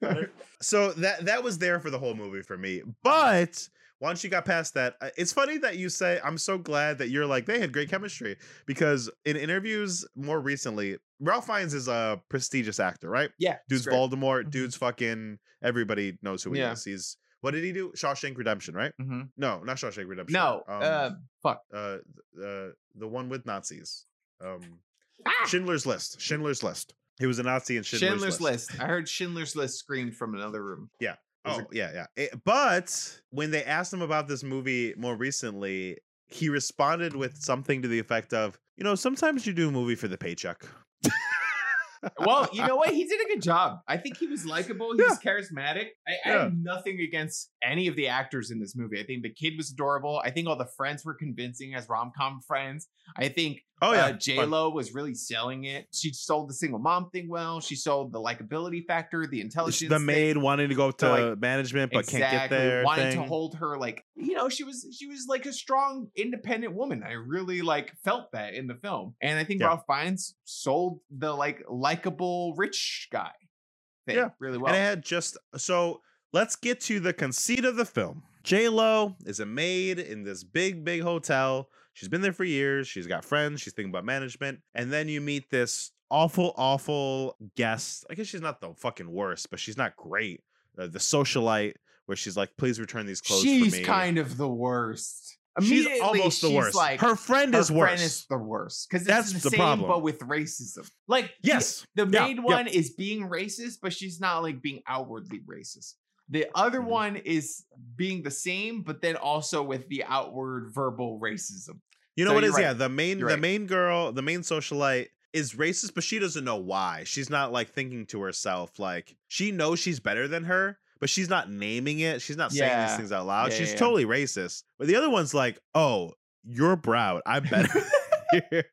Better. so that that was there for the whole movie for me. But once you got past that, uh, it's funny that you say I'm so glad that you're like they had great chemistry because in interviews more recently, Ralph Fiennes is a prestigious actor, right? yeah. Dude's. Voldemort, Mhm. dude's fucking everybody knows who he Yeah. is. He's what did he do? Shawshank Redemption, right? Mhm. No, not Shawshank Redemption. No. um, uh, fuck. uh, uh, the one with Nazis. Um, Ah! Schindler's List. Schindler's List. He was a Nazi in Schindler's, Schindler's List. I heard Schindler's List screamed from another room. Yeah. Oh it- yeah, yeah. Eh, but when they asked him about this movie more recently, he responded with something to the effect of, "You know, sometimes you do a movie for the paycheck." Well, you know what? He did a good job. I think he was likable. He was charismatic. I, I have nothing against any of the actors in this movie. I think the kid was adorable. I think all the friends were convincing as rom com friends. I think Oh yeah, uh, J Lo was really selling it. She sold the single mom thing well. She sold the likability factor, the intelligence. the thing. maid wanting to go to So, like, management but can't get Exactly. there. Wanting thing. to hold her like you know she was she was like a strong independent woman. I really like felt that in the film, and I think Yeah. Ralph Fiennes sold the like likable rich guy thing Yeah. really well. And it had just so let's get to the conceit of the film. J Lo is a maid in this big, big hotel. She's been there for years. She's got friends. She's thinking about management. And then you meet this awful, awful guest. I guess she's not the fucking worst, but she's not great. Uh, the socialite, where she's like, "Please return these clothes she's for me." kind of the worst. she's almost the she's worst. Like her friend her is worse. friend is the worst because That's it's the the, same, problem. but with racism. Like yes, The Yeah, main yeah. one is being racist, but she's not like being outwardly racist. The other Mhm. one is being the same, but then also with the outward verbal racism. You know what you're right. Yeah, the main You're the right. main girl, the main socialite is racist, but she doesn't know why. She's not like thinking to herself like she knows she's better than her, but she's not naming it. She's not saying these things out loud. Yeah, she's yeah. totally racist. But the other one's like, "Oh, you're proud. I'm better."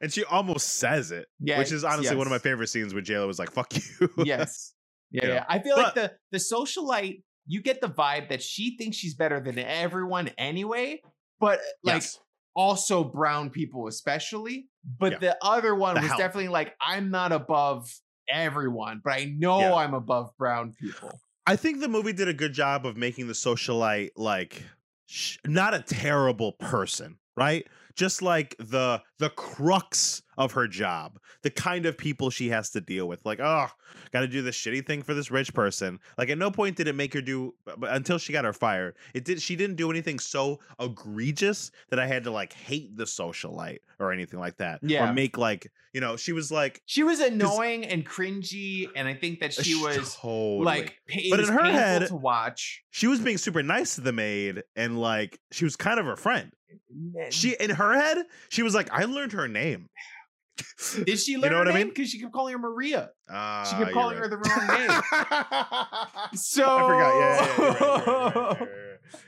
and she almost says it, Yeah, which is honestly one of my favorite scenes where JLo was like, "Fuck you." yes. Yeah, You know, yeah. I feel like the the socialite, you get the vibe that she thinks she's better than everyone anyway, but like Yes. Also brown people especially. But Yeah. the other one The was help. definitely like, I'm not above everyone, but I know Yeah. I'm above brown people. I think the movie did a good job of making the socialite like sh- not a terrible person, right? Just like the the crux of her job, the kind of people she has to deal with. Like, oh, got to do this shitty thing for this rich person. Like, at no point did it make her do but- until she got her fired. It did. She didn't do anything so egregious that I had to like hate the socialite or anything like that. Yeah. or make like you know she was like She was annoying and cringy, and I think that she was Uh, totally. like, pa- it But in her head- to watch. she was being super nice to the maid and like she was kind of her friend. She in her head, she was like, I learned her name. Did she You learn know her what I name mean? because she kept calling her Maria? Uh, She kept calling her the wrong name. So I forgot. Yeah, yeah, yeah, right, right, right, right.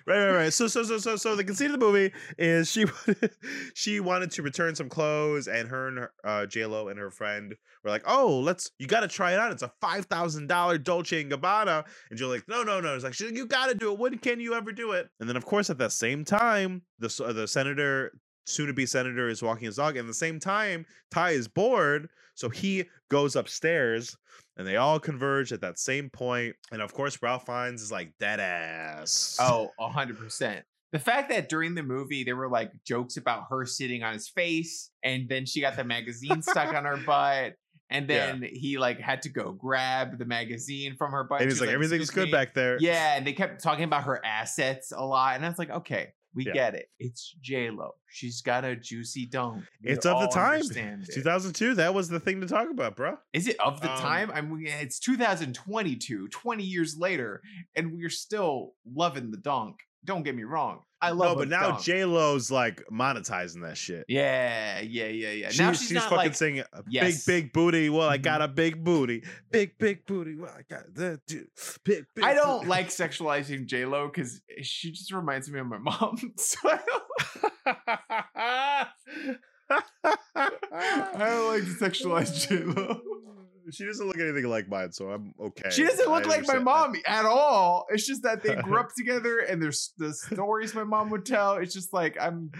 Right, right, right. So, so, so, so, so, the conceit of the movie is she she wanted to return some clothes, and her and her, uh, J Lo and her friend were like, "Oh, let's you got to try it on. It's a five thousand dollar Dolce and Gabbana." And Joe like, "No, no, no." It's like, she's like, "You got to do it. When can you ever do it?" And then, of course, at that same time, the uh, the senator, soon to be senator, is walking his dog. And at the same time, Ty is bored, so he goes upstairs and they all converge at that same point. And of course, Ralph Fiennes is like dead ass. Oh, a hundred percent. The fact that during the movie there were like jokes about her sitting on his face, and then she got the magazine stuck on her butt, and Yeah. then he like had to go grab the magazine from her butt. and he's was like, everything's "Excuse good me." back there. Yeah, and they kept talking about her assets a lot, and I was like, okay, we Yeah. get it. It's J Lo. She's got a juicy dome. We It's of the time. 2002, that was the thing to talk about, bro. Is it of the Um, time? I mean, it's 2022, 20 years later, and we're still loving the donk. Don't get me wrong. I love No, but now. J Lo's like monetizing that shit. Yeah, yeah, yeah, yeah. She's, now she's, she's fucking like saying a uh, Yes. big, big booty. Well, I got mm-hmm. a big booty. Big, big booty. Well, I got the dude. Big, big I don't booty. like sexualizing J Lo because she just reminds me of my mom. So I don't, I don't like to sexualize J Lo. She doesn't look anything like mine, so I'm okay. She doesn't I look like my mom at all. It's just that they grew up together, and there's the stories my mom would tell. It's just like I'm.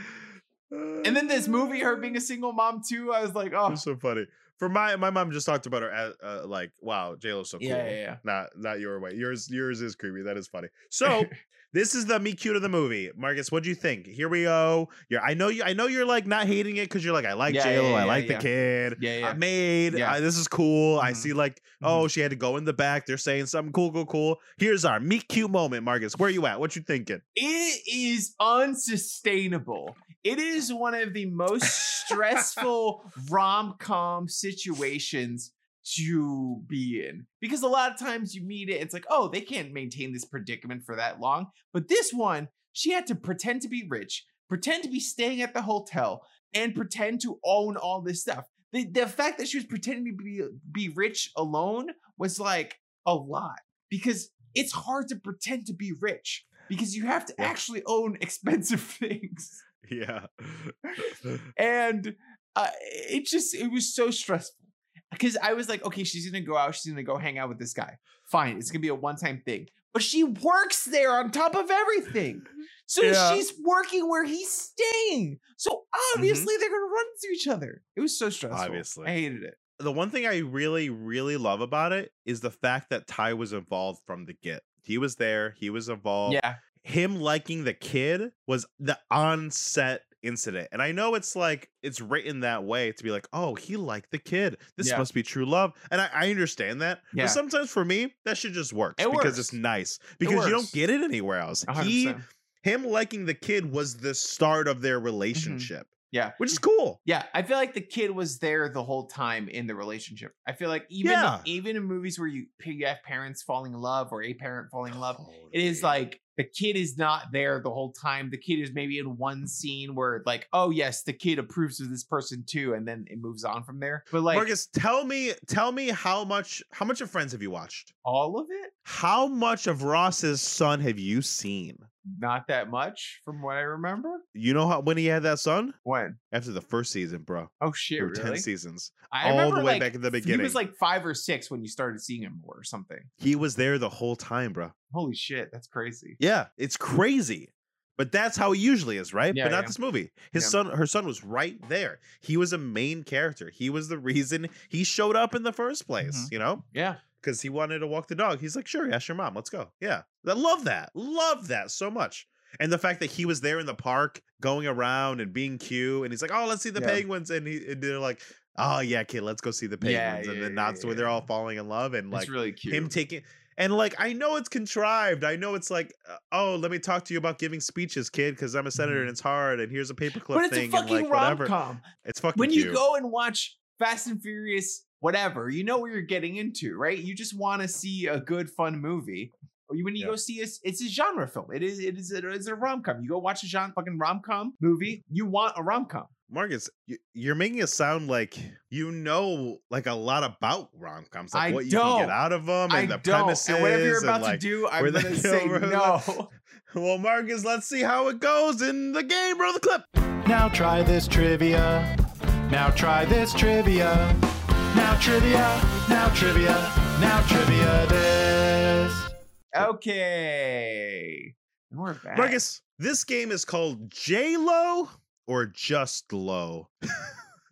And then this movie, her being a single mom too. I was like, oh, It's so funny. For my my mom just talked about her as uh, like, wow, J Lo's so cool. Yeah, yeah, yeah. Not not your way. Yours yours is creepy. That is funny. So this is the meet cute of the movie. Marcus, what do you think? Here we go. You're I know you I know you're like not hating it because you're like, I like Yeah, J Lo, yeah, I like yeah. the kid. yeah, yeah. I made Yeah. I- this is cool. I Mhm. see like, oh, she had to go in the back. They're saying something cool, cool, cool. Here's our meet cute moment, Marcus. Where you at? What you thinking? It is unsustainable. It is one of the most stressful rom com situations to be in because a lot of times you meet it, it's like, oh, they can't maintain this predicament for that long. But this one, she had to pretend to be rich, pretend to be staying at the hotel, and pretend to own all this stuff. the, the fact that she was pretending to be be rich alone was like a lot because it's hard to pretend to be rich because you have to Yeah. actually own expensive things Yeah. and uh, it just it was so stressful because I was like, okay, she's gonna go out, she's gonna go hang out with this guy. Fine, it's gonna be a one time thing, but she works there on top of everything, so Yeah. she's working where he's staying. So mm-hmm. obviously they're gonna run into each other. It was so stressful. Obviously. I hated it. the one thing I really, really love about it is the fact that Ty was involved from the get. He was there. He was involved. yeah, Him liking the kid was the onset incident. And I know it's like it's written that way to be like, oh, he liked the kid. This Yeah. must be true love. And I, I understand that. Yeah. But sometimes for me, that shit just works It because it's nice. Because you don't get it anywhere else. 100%. He him liking the kid was the start of their relationship. Mm-hmm. Yeah. Which is cool. Yeah, I feel like the kid was there the whole time in the relationship. I feel like even Yeah. even in movies where you you have parents falling in love or a parent falling in love, it is like the kid is not there the whole time. The kid is maybe in one scene where like, oh yes, the kid approves of this person too, and then it moves on from there. But like Marcus, tell me, tell me how much how much of Friends have you watched? all of it, How much of Ross's son have you seen? Not that much from what I remember. You know how when he had that son? When? After the first season, bro. Oh shit, really? ten seasons. I all the way like, back at the beginning. He was like five or six when you started seeing him more or something. He was there the whole time, bro. Holy shit, that's crazy. Yeah, it's crazy. But that's how he usually is, right? Yeah, but not yeah. this movie. His Yeah. son, her son was right there. He was a main character. He was the reason he showed up in the first place, Mhm. you know? Yeah. Because he wanted to walk the dog. He's like, sure, ask your mom. Let's go. Yeah. I love that. Love that so much. And the fact that he was there in the park going around and being cute. And he's like, oh, let's see the Yeah. penguins. And, he, and they're like, oh, yeah, kid, let's go see the penguins. Yeah, and yeah, then that's where yeah, they're all falling in love. And like, it's really cute. him taking and like i know it's contrived i know it's like uh, oh let me talk to you about giving speeches kid because i'm a senator and it's hard and here's a paperclip Mm-hmm. but it's thing a fucking and like rom whatever com. it's fucking when cute. you go and watch Fast and Furious, whatever, you know what you're getting into, right? You just want to see a good, fun movie. Or you, when you Yeah. go see a, it's a genre film. It is, it is, a, it's a rom com. You go watch a genre, fucking rom com movie. You want a rom com. marcus you, you're making it sound like you know like a lot about rom-coms like I what you can don't. get out of them and I the don't. premises And whatever you're about and, like, to do, I'm gonna they say go, where no. well marcus let's see how it goes in the game roll the clip Now try this trivia. Now try this trivia. Now trivia. Now trivia. Now trivia this. Okay, and we're back. marcus this game is called j-lo or just low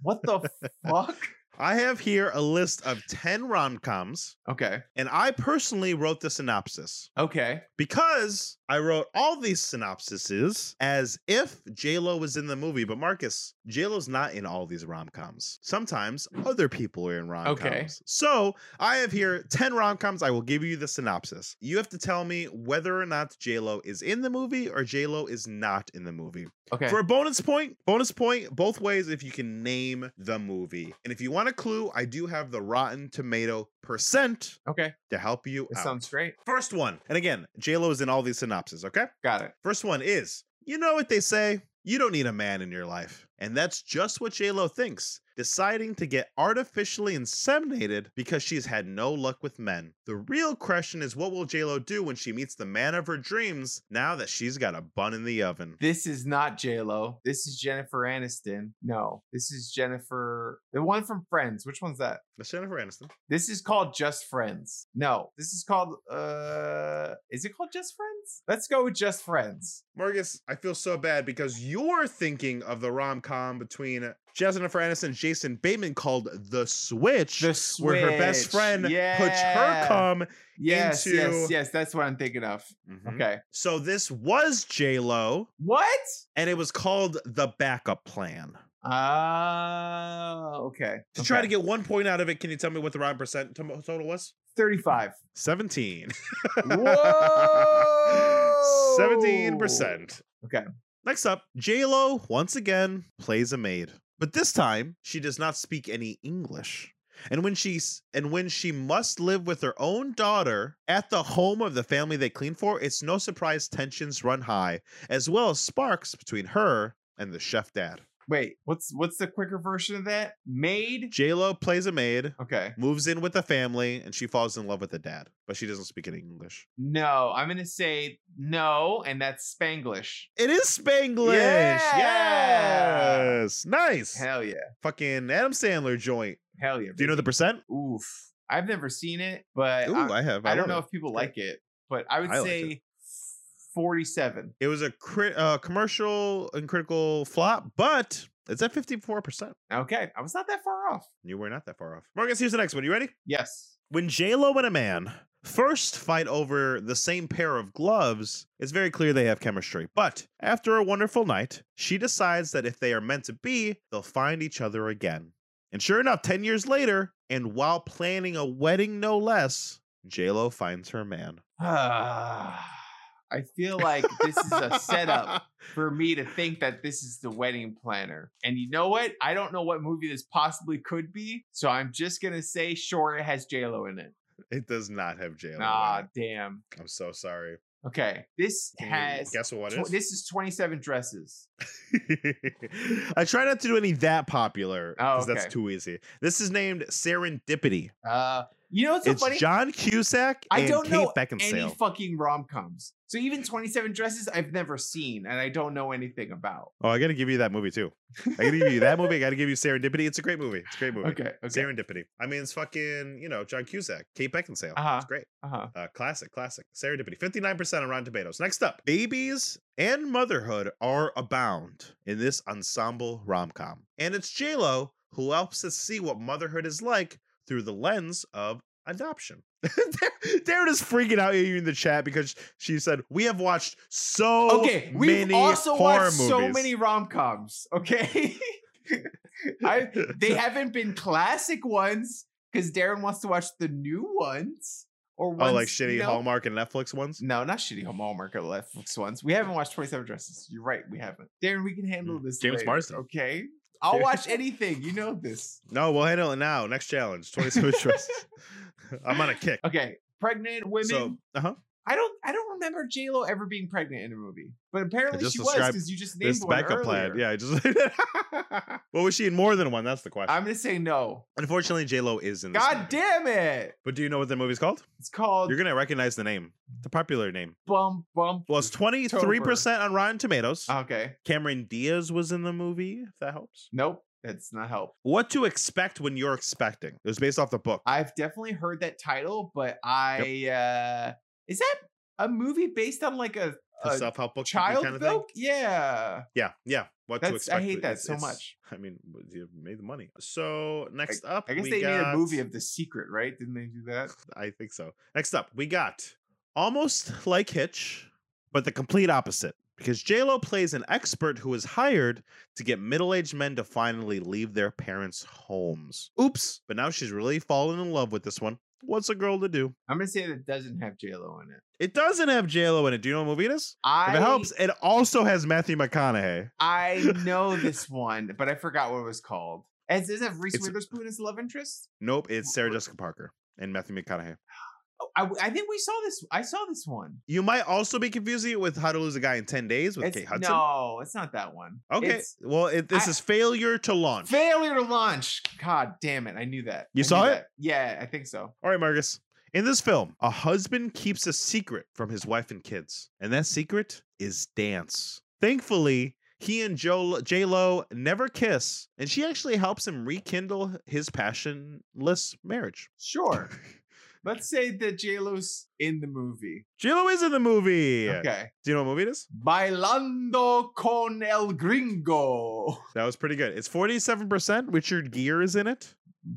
what the fuck? I have here a list of 10 rom coms, Okay, and I personally wrote the synopsis okay, because I wrote all these synopsises as if JLo was in the movie. But Marcus, JLo's not in all these rom coms. Sometimes other people are in rom coms. Okay. So I have here 10 rom coms. I will give you the synopsis. You have to tell me whether or not JLo is in the movie or JLo is not in the movie. okay. For a bonus point, bonus point both ways if you can name the movie. And if you want a clue, I do have the Rotten Tomato percent okay, to help you that out. sounds great. First one, and again, JLo is in all these synopses, okay? Got it. First one is, you know what they say? You don't need a man in your life. And that's just what JLo thinks, deciding to get artificially inseminated because she's had no luck with men. The real question is what will JLo do when she meets the man of her dreams now that she's got a bun in the oven? This is not J Lo. This is Jennifer Aniston. No, this is Jennifer, the one from Friends. Which one's that? That's Jennifer Aniston. This is called Just Friends. No, this is called. uh Is it called Just Friends? Let's go with Just Friends. Marcus, I feel so bad because you're thinking of the rom com between Jennifer Aniston and Jason Bateman called The Switch, The where her best Switch. friend puts her Yeah. cum. Yes, yes, into- yes. That's what I'm thinking of. Mhm. Okay. So this was J Lo, What? and it was called The Backup Plan. Ah, okay. To try to get one point out of it, can you tell me what the round percent to- total was? 35. 17. Whoa! 17%. Okay. Next up, Lo once again plays a maid, but this time she does not speak any English. And when she's and when she must live with her own daughter at the home of the family they clean for, it's no surprise tensions run high, as well as sparks between her and the chef dad. Wait, what's what's the quicker version of that? Maid. J Lo plays a maid, Okay. moves in with the family, and she falls in love with the dad, but she doesn't speak any English. No, I'm gonna say no, and that's Spanglish. It is Spanglish. Yeah. Yes. Nice. Hell yeah. Fucking Adam Sandler joint. Hell yeah. Do you know the percent? Oof. I've never seen it, but Ooh, I, I have. I don't know it. if people like it. But I would I say 47. It was a crit, uh, commercial and critical flop, but it's at 54%. Okay. I was not that far off. You were not that far off. Marcus, here's the next one. You ready? Yes. When J-Lo and a man first fight over the same pair of gloves, it's very clear they have chemistry. But after a wonderful night, she decides that if they are meant to be, they'll find each other again. And sure enough, 10 years later, and while planning a wedding no less, J-Lo finds her man. I feel like this is a setup for me to think that this is the wedding planner. And you know what? I don't know what movie this possibly could be. So I'm just going to say, sure, it has JLo in it. It does not have J-Lo. in Nah, it. damn. I'm so sorry. Okay. This Can has. guess what tw- is? this is 27 dresses. I try not to do any that popular Oh, because that's too easy. This is named Serendipity. Uh, you know what's so it's funny? John Cusack I don't Kate know Beckinsale. any fucking rom coms. So even 27 dresses, I've never seen and I don't know anything about. oh, I got to give you that movie too. I got to give you that movie. I got to give you Serendipity. It's a great movie. It's a great movie. Okay. Okay. Serendipity. I mean, it's fucking you know John Cusack, Kate Beckinsale. Uh-huh. It's great. Uh-huh. Uh, classic, classic. Serendipity. Fifty nine percent on Rotten Tomatoes. Next up, babies and motherhood are abound in this ensemble rom com, and it's J Lo who helps us see what motherhood is like through the lens of adoption. Darren is freaking out at you in the chat because she said we have watched so Okay, we've many also horror watched so movies." many rom coms. Okay, I they haven't been classic ones because Darren wants to watch the new ones or ones, oh like shitty you know- Hallmark and Netflix ones. No, not shitty Hallmark or Netflix ones. We haven't watched Twenty Seven Dresses. You're right, we haven't. Darren, we can handle this. Mm, James later, Marsden. Okay, I'll watch anything. You know this. No, we'll handle it now. Next challenge, twenty seven dresses. I'm on a kick. Okay, pregnant women. So, uh huh. I don't. I don't remember J Lo ever being pregnant in a movie, but apparently she was because you just named This one backup earlier. plan. Yeah, I just. well, was she in more than one? That's the question. I'm gonna say no. Unfortunately, J Lo is in. This God movie. damn it! But do you know what the movie's called? It's called You're gonna recognize the name, the popular name. Bump Bump. Well, it's twenty three percent on Rotten Tomatoes. Okay. Cameron Diaz was in the movie. If that helps. Nope. That's not help. What to expect when you're expecting? It was based off the book. I've definitely heard that title, but I uh is that a movie based on like a, a self help book child kind of thing. book? Yeah. Yeah, yeah. What to That's- I expect? hate that it's- so it's- much. I mean, you made the money. So next up, I guess they made a movie of The Secret, right? Didn't they do that? I think so. Next up, we got almost like Hitch, but the complete opposite. Because JLo plays an expert who is hired to get middle aged men to finally leave their parents' homes. Oops. But now she's really fallen in love with this one. What's a girl to do? I'm gonna say that it doesn't have J Lo in it. It doesn't have JLo in it. Do you know what movie it is? I If it helps, it also has Matthew McConaughey. I know this one, but I forgot what it was called. Does it have Reese It's- Witherspoon as love interest? Nope, it's Sarah Jessica Parker and Matthew McConaughey. Oh, I, I think we saw this. I saw this one. You might also be confusing it with How to Lose a Guy in 10 Days with It's- Kate Hudson. no, it's not that one. Okay. It's well, it, this I- is failure to launch. failure to launch. God damn it! I knew that. You I saw it? that. Yeah, I think so. All right, Marcus. In this film, a husband keeps a secret from his wife and kids, and that secret is dance. Thankfully, he and Joe J Lo never kiss, and she actually helps him rekindle his passionless marriage. Sure. Let's say that J Lo's in the movie. J Lo is in the movie. Okay. Do you know what movie it is? Bailando con el gringo. That was pretty good. It's forty-seven percent. Richard Gere is in it.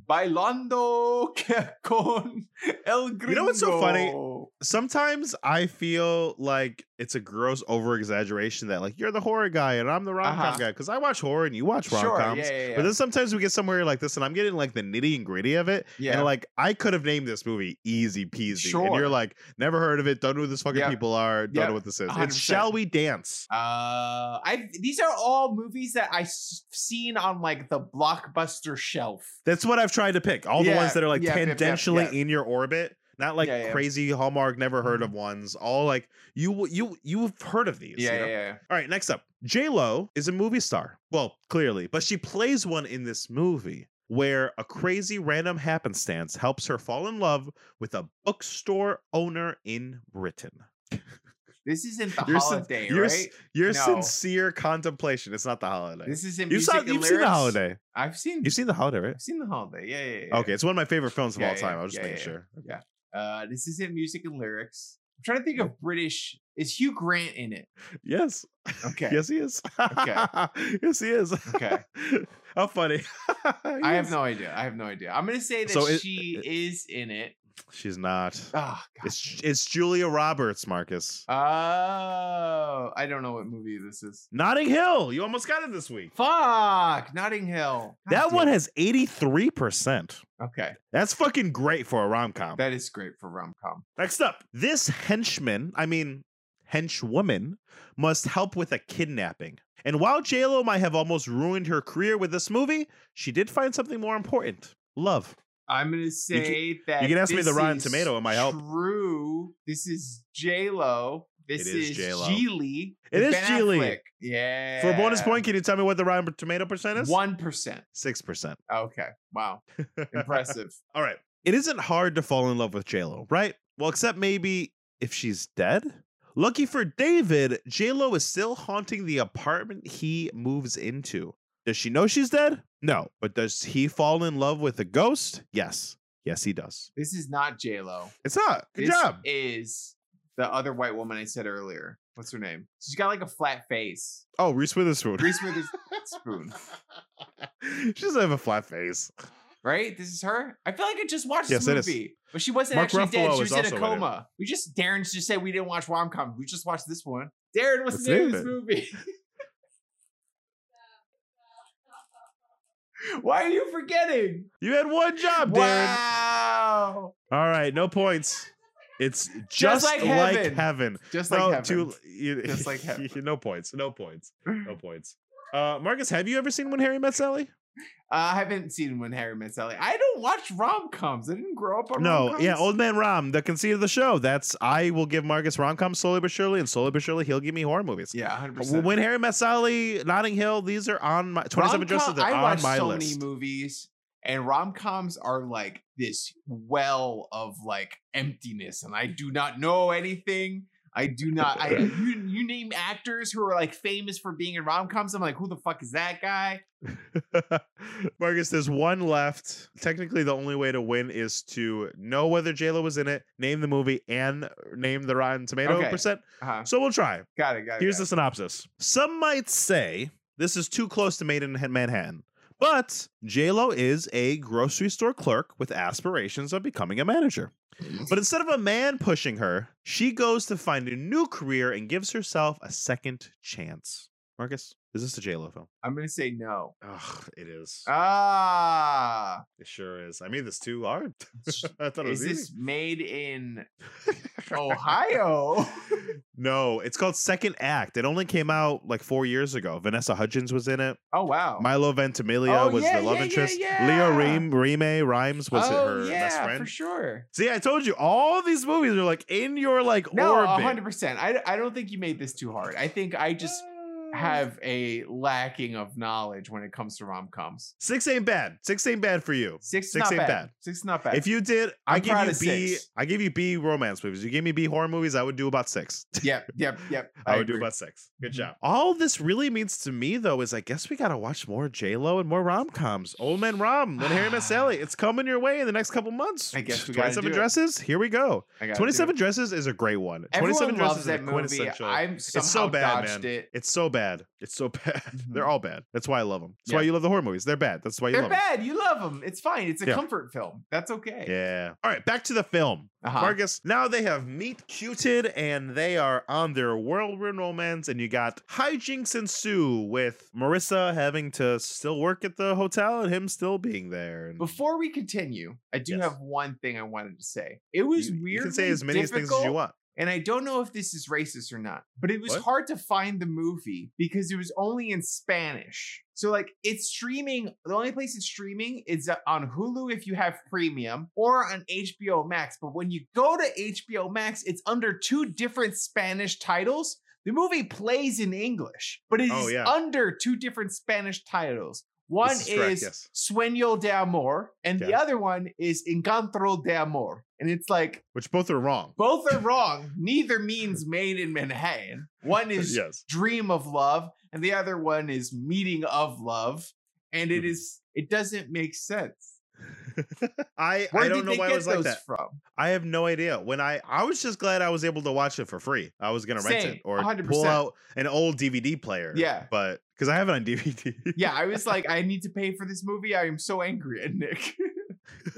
Bailando con el gringo. You know what's so funny? Sometimes I feel like it's a gross over exaggeration that like you're the horror guy and I'm the rom com Uh-huh. guy because I watch horror and you watch rom Sure. Yeah, yeah, yeah. But then sometimes we get somewhere like this, and I'm getting like the nitty and gritty of it. yeah. And like I could have named this movie easy peasy. Sure. And you're like, never heard of it, don't know who this fucking Yep. people are, don't Yep. know what this is. 100%. It's Shall We Dance? Uh, I these are all movies that I've seen on like the blockbuster shelf. That's what I've tried to pick. All the ones that are like yep. in your orbit. Not like Yeah, yeah. crazy Hallmark never heard Mhm. of ones. All like you you you've heard of these. Yeah, you know? yeah, yeah. All right, next up. J Lo is a movie star. Well, clearly, but she plays one in this movie where a crazy random happenstance helps her fall in love with a bookstore owner in Britain. This isn't the Your sin- holiday, your right? Your No. sincere contemplation. It's not the holiday. This isn't you saw, you've seen the holiday. I've seen. You've seen the holiday, right? I've seen the holiday. Yeah, yeah, yeah. Okay, it's one of my favorite films of Yeah, all yeah, time. I was just yeah, making yeah, sure. Uh, this isn't music and lyrics. I'm trying to think of British. Is Hugh Grant in it? Yes. Okay. Yes, he is. Okay. yes, he is. Okay. How funny. I have no idea. I have no idea. I'm gonna say that So it- she is in it. She's not. Oh, It's it's Julia Roberts, Marcus. Oh, I don't know what movie this is. Notting Hill. You almost got it this week. Fuck, Notting Hill. God That one it. has 83%. Okay, That's fucking great for a rom com. that is great for rom com. Next up, this henchman, I mean, henchwoman, must help with a kidnapping. And while JLo might have almost ruined her career with this movie, she did find something more important love. I'm gonna say that you can ask me the Rotten Tomato, it might help. True. This is J Lo. This It is is J.Lo. Gigli. It is Ben Gigli. Affleck. Yeah. For a bonus point, can you tell me what the Rotten Tomato percent is? one percent. 6%. Okay. Wow. Impressive. All right. It isn't hard to fall in love with JLo, right? Well, except maybe if she's dead. Lucky for David, JLo is still haunting the apartment he moves into. Does she know she's dead? No. But does he fall in love with a ghost? Yes. Yes, he does. this is not J Lo. It's not. Good this job. Is the other white woman I said earlier? What's her name? She's got like a flat face. Oh, Reese Witherspoon. Reese Witherspoon, she doesn't have a flat face. right? This is her. I feel like I just watched Yes, this movie, but she wasn't Mark actually dead. She was in a in coma. We just Darren just said we didn't watch rom com. We just watched this one. Darren, what's Let's the name of this it. movie? Why are you forgetting? You had one job, Darren. Wow. All right, no points. It's just, like like, heaven. heaven. Just no, like heaven. too- you- Just like heaven. no points. No points. No points. Uh, Marcus, have you ever seen When Harry Met Sally? Uh, I haven't seen When Harry Met Sally. I don't watch rom coms. I didn't grow up on No, rom-coms. yeah, Old Man Rom, the conceit of the show. That's I will give Marcus rom coms slowly but surely, and slowly but surely he'll give me horror movies. Yeah, hundred When. Harry Met Sally, Notting Hill, these are on my 27 dresses. They're I on watch my so list. many movies, and rom coms are like this well of like emptiness, and I do not know anything. I do not. I you, you name actors who are like famous for being in rom coms. I'm like, who the fuck is that guy? Marcus, there's one left. Technically, the only way to win is to know whether JLo was in it, name the movie, and name the Rotten Tomato Okay. percent. Uh-huh. So we'll try. Got it. Got it. Here's got the synopsis. Some might say this is too close to Maid in Manhattan, but JLo is a grocery store clerk with aspirations of becoming a manager. But instead of a man pushing her, she goes to find a new career and gives herself a second chance. Marcus, is this a JLo film? I'm gonna say no. Ugh, it is. Ah, It sure is. I made this too hard. I thought it was this easy. made in Ohio? no, it's called Second Act. It only came out like four years ago. Vanessa Hudgens was in it. Oh wow. Milo Ventimiglia Oh, was yeah, the love yeah, interest. yeah. Leah Reem, Rime Rhymes was oh her best friend. for sure. See, I told you all these movies are like in your like No, orbit. hundred percent. I I don't think you made this too hard. I think I just have a lacking of knowledge when it comes to rom coms. Six ain't bad. Six ain't bad for you. Six, Six not ain't bad. bad. Six not bad. If you did, I I'm give you of B. six. I give you B romance movies. You gave me B horror movies. I would do about six. yep, yep, yep. I, would do about six. Good Mhm. job. All this really means to me, though, is I guess we gotta watch more J Lo and more rom coms. Old Man Rom, When Harry Met Sally. It's coming your way in the next couple months. I guess we gotta Twenty-seven do it. dresses. Here we go. I gotta do Twenty-seven dresses is a great one. Everyone Twenty-seven loves dresses that is a movie. quintessential. I'm somehow it's so bad, dodged man. it. It's so bad. It's so bad. They're Mhm. all bad. That's why I love them. That's Yeah. why you love the horror movies. They're bad. That's why you They're love bad. You love them. It's fine. It's a Yeah. comfort film. That's okay. Yeah. All right, back to the film. Uh-huh. Marcus, now they have meet cuted and they are on their whirlwind romance, and you got hijinks ensue with Marissa having to still work at the hotel and him still being there. And Before we continue, I do Yes. have one thing I wanted to say. It was you, weird. you can say as many things as you want. And I don't know if this is racist or not, but it was What? hard to find the movie because it was only in Spanish. So like it's streaming. The only place it's streaming is uh, on Hulu if you have premium or on HBO Max. But when you go to HBO Max, it's under two different Spanish titles. The movie plays in English, but it is Oh, yeah. under two different Spanish titles. One is correct, is yes. Sueño de Amor, and the other one is Encanto de Amor. And it's like Which both are wrong. both are wrong. Neither means maid in Manhattan. One is yes. dream of love, and the other one is meeting of love. And it Mhm. is it doesn't make sense. I Where I don't know why it was like that. from? I have no idea. When I I was just glad I was able to watch it for free. I was gonna rent Same, it or 100%. pull out an old DVD player. Yeah. but because I have it on DVD. Yeah, I was like, I need to pay for this movie. I am so angry at Nick.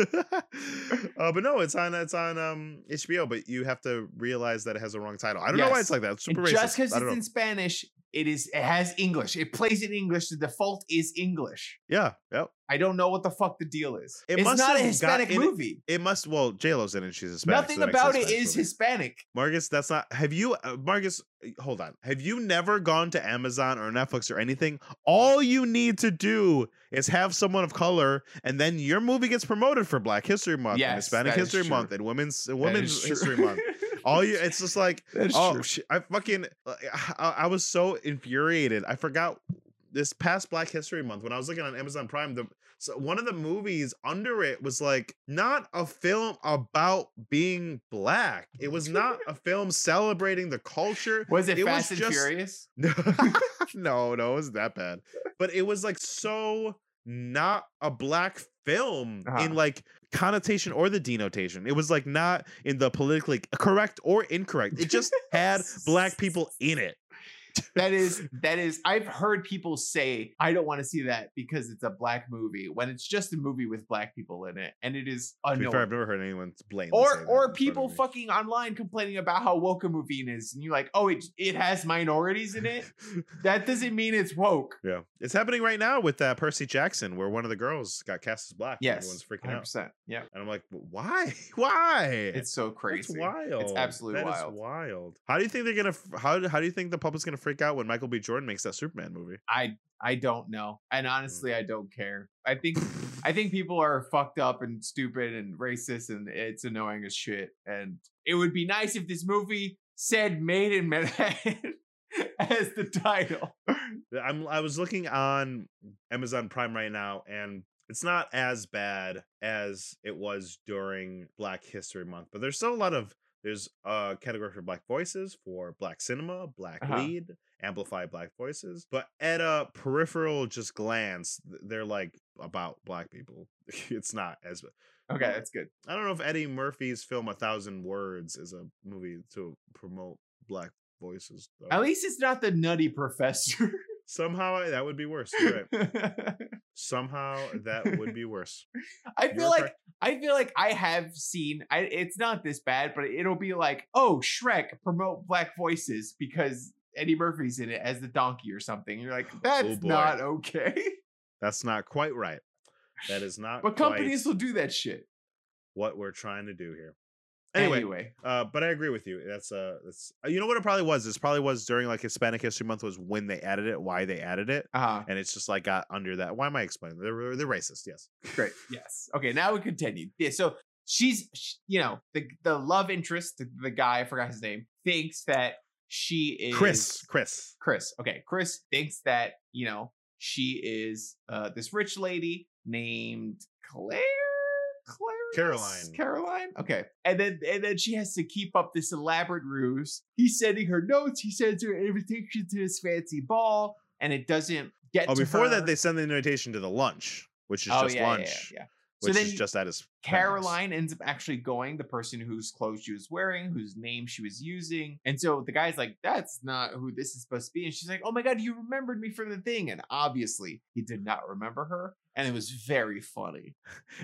uh, but no, it's on it's on um HBO. But you have to realize that it has a wrong title. I don't know why it's like that. It's super And racist. just because it's don't in. Spanish, it is it has English. It plays in English. The default is English. yeah, yep. I don't know what the fuck the deal is. It it's must not a Hispanic got- movie. It must. Well, J Lo's in it. She's Hispanic. Nothing so about it is movie. Hispanic. Marcus, that's not. Have you, uh, Marcus? Hold on. Have you never gone to Amazon or Netflix or anything? All you need to do is have someone of color, and then your movie gets promoted for Black History Month, and Hispanic History true. Month, and Women's Women's History. Month. All you, it's just like, That's oh, true. I fucking, I, I was so infuriated. I forgot this past Black History Month when I was looking on Amazon Prime. The so one of the movies under it was like not a film about being black. It was not a film celebrating the culture. Was it, It was Fast and just- Furious? no, no, it wasn't that bad. But it was like so not a black film Uh-huh. in like connotation or the denotation. It was like not in the politically correct or incorrect. It just had black people in it. That is that is I've heard people say I don't want to see that because it's a black movie when it's just a movie with black people in it and it is To be fair, I've never heard anyone say Or or people fucking online complaining about how woke a movie is and you're like, "Oh, it it has minorities in it." That doesn't mean it's woke. Yeah, it's happening right now with uh, Percy Jackson, where one of the girls got cast as black. Yes. everyone's freaking out, 100%. Yeah. and I'm like, why? Why? It's so crazy. That's wild. It's absolutely That is wild. wild. How do you think they're gonna? f- How how do you think the public's gonna freak out when Michael B. Jordan makes that Superman movie? I I don't know. And Mm. honestly, I don't care. I think I think people are fucked up and stupid and racist and it's annoying as shit. And it would be nice if this movie said maid in Manhattan as the title. I'm I was looking on Amazon Prime right now, and it's not as bad as it was during Black History Month, but there's still a lot of there's a category for black voices for black cinema, black Uh-huh. lead, amplify black voices. But at a peripheral just glance, they're like about black people. It's not as Okay, that's good. I don't know if Eddie Murphy's film A Thousand Words is a movie to promote black voices. though. At least it's not the nutty professor. Somehow that would be worse. You're right. Somehow that would be worse. I You're feel like correct. I feel like I have seen. I, it's not this bad, but it'll be like, oh, Shrek promote black voices because Eddie Murphy's in it as the donkey or something. You're like, oh, that's Oh, not okay. That's not quite right. That is not But companies will do that shit what we're trying to do here. Anyway. Anyway, uh, but I agree with you. That's uh, that's uh, you know what it probably was. This probably was during like Hispanic History Month was when they added it, why they added it, Uh-huh. and it's just like got under that. Why am I explaining? They're they're racist. Yes. Great. Yes. Okay. Now we continue. Yeah. So she's, sh- you know, the the love interest, the, the guy, I forgot his name, thinks that she is Chris. Chris. Chris. Okay. Chris thinks that, you know, she is uh this rich lady named Claire. Claire. Caroline. Caroline. Okay. And then and then she has to keep up this elaborate ruse. He's sending her notes. He sends her an invitation to this fancy ball, and it doesn't get. Oh, before her. that, they send the invitation to the lunch, which is Oh, just yeah, yeah, lunch, yeah, yeah. So which then is just at his. Caroline ends up actually going, the person whose clothes she was wearing, whose name she was using. And so the guy's like, that's not who this is supposed to be. And she's like, oh my God, you remembered me from the thing. And obviously, he did not remember her. And it was very funny.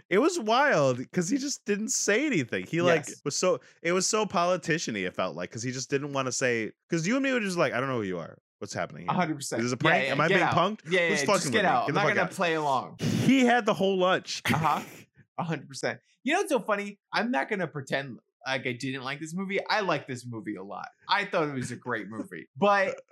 It was wild because he just didn't say anything. He like Yes. was so it was so politician-y. It felt like because he just didn't want to say because you and me were just like I don't know who you are. What's happening? Here? 100%. Is a prank? yeah, Am I being out. punked? Yeah, yeah, Who's yeah, fucking just get me? out. Get I'm not going out. to play along. He had the whole lunch. Uh-huh. 100%. You know what's so funny? I'm not going to pretend like I didn't like this movie. I like this movie a lot. I thought it was a great movie. But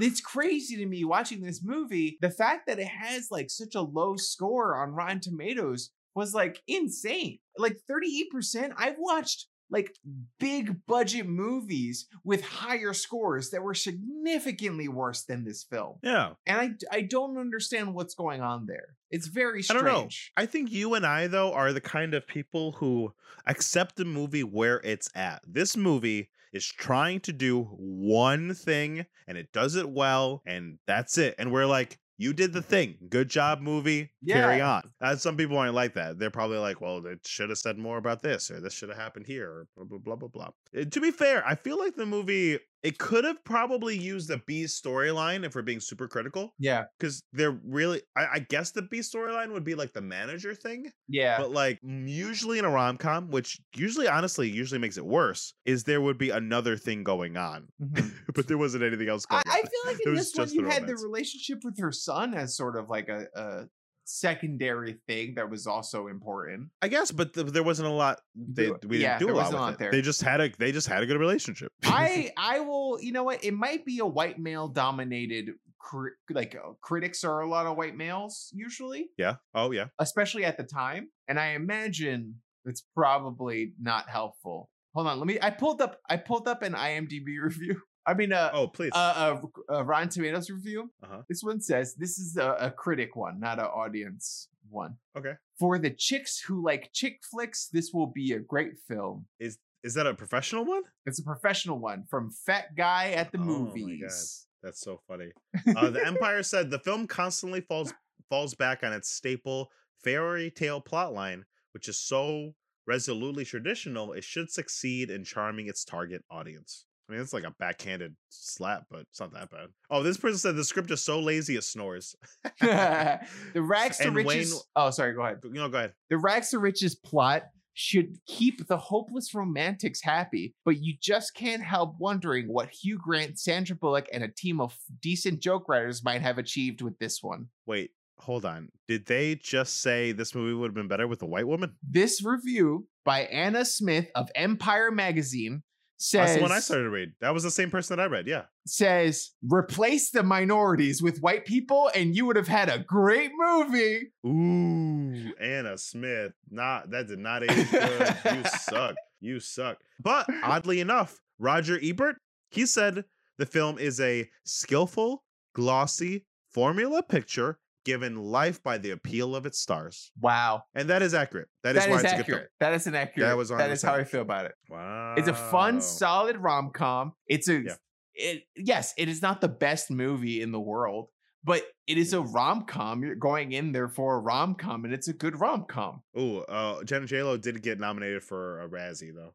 it's crazy to me watching this movie. The fact that it has like such a low score on Rotten Tomatoes was like insane. Like 38%. I've watched like big budget movies with higher scores that were significantly worse than this film. yeah. And I I don't understand what's going on there. It's very strange. I don't know. I think you and I though are the kind of people who accept the movie where it's at. This movie is trying to do one thing and it does it well and that's it. And we're like, you did the thing. Good job, movie. Carry on. Uh, some people aren't like that. They're probably like, well, it should have said more about this, or this should have happened here, or blah blah blah blah blah. Uh, to be fair, I feel like the movie it could have probably used the B storyline if we're being super critical Yeah. because they're really I, I guess the B storyline would be like the manager thing, Yeah. but like usually in a rom com, which usually honestly usually makes it worse, is there would be another thing going on, Mhm. but there wasn't anything else going I on. I feel like in this one you had the relationship with her son as sort of like a, a secondary thing that was also important. I guess, but th- there wasn't a lot. They, we yeah, didn't do a lot with lot it. there. They just had a they just had a good relationship. I I will you know what it might be a white male dominated cri- like uh, critics are a lot of white males usually yeah. Oh yeah. especially at the time and I imagine it's probably not helpful. Hold on, let me I pulled up I pulled up an IMDb review. I mean uh Oh please. uh, uh, uh Rotten Tomatoes review. Uh-huh. This one says this is a, a critic one, not an audience one. Okay. For the chicks who like chick flicks, this will be a great film. Is is that a professional one? It's a professional one from Fat Guy at the Oh. Movies. That's so funny. Uh, the Empire said the film constantly falls falls back on its staple fairy tale plotline, which is so resolutely traditional. It should succeed in charming its target audience. I mean, it's like a backhanded slap, but it's not that bad. Oh, this person said the script is so lazy it snores. the rags to And riches. Wayne- oh, sorry. Go ahead. You know, go ahead. The rags to riches plot should keep the hopeless romantics happy, but you just can't help wondering what Hugh Grant, Sandra Bullock, and a team of decent joke writers might have achieved with this one. Wait, hold on. Did they just say this movie would have been better with a white woman? This review by Anna Smith of Empire Magazine says That's the one I started to read. That was the same person that I read. Yeah. says replace the minorities with white people and you would have had a great movie. Ooh, Anna Smith. Not that did not age good. you suck. You suck. But oddly enough, Roger Ebert, he said the film is a skillful, glossy formula picture given life by the appeal of its stars. Wow. And that is accurate. that is That why is it's a good film. accurate. That is an accurate. was that is how I feel about it. Wow. It's a fun, solid rom com. It's a Yeah. it yes, it is not the best movie in the world, but it is a rom com. You're going in there for a rom com, and it's a good rom com. Ooh, uh Jenna J-Lo did get nominated for a Razzie though.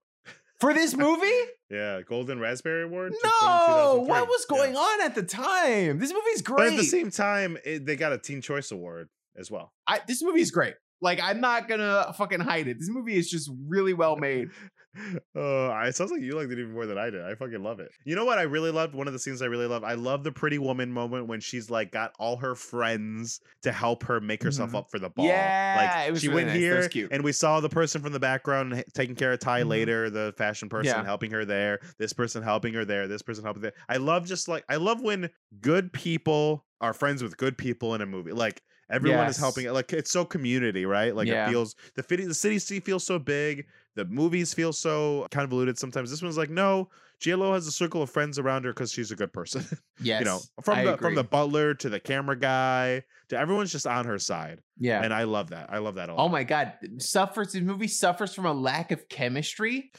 For this movie? Yeah, Golden Raspberry Award. no, what was Yeah. going on at the time? This movie's great. But at the same time, it, they got a Teen Choice Award as well. I, this movie is great. Like I'm not gonna fucking hide it. This movie is just really well made. Uh, it sounds like you liked it even more than I did. I fucking love it. You know what I really loved? One of the scenes I really love. I love the pretty woman moment when she's like got all her friends to help her make herself Mhm. up for the ball. Yeah, like she really went nice. Here and we saw the person from the background taking care of Ty Mhm. later, the fashion person Yeah. helping her there, this person helping her there, this person helping there. I love just like I love when good people are friends with good people in a movie. Like everyone is helping Yes. like it's so community, right? Like Yeah. it feels the city the city feels so big the movies feel so convoluted sometimes. This one's like, no, JLo has a circle of friends around her because she's a good person. Yes, you know, from I the agree. from the butler to the camera guy to everyone's just on her side, yeah. and I love that. I love that a oh lot. Oh my god, suffers the movie suffers from a lack of chemistry.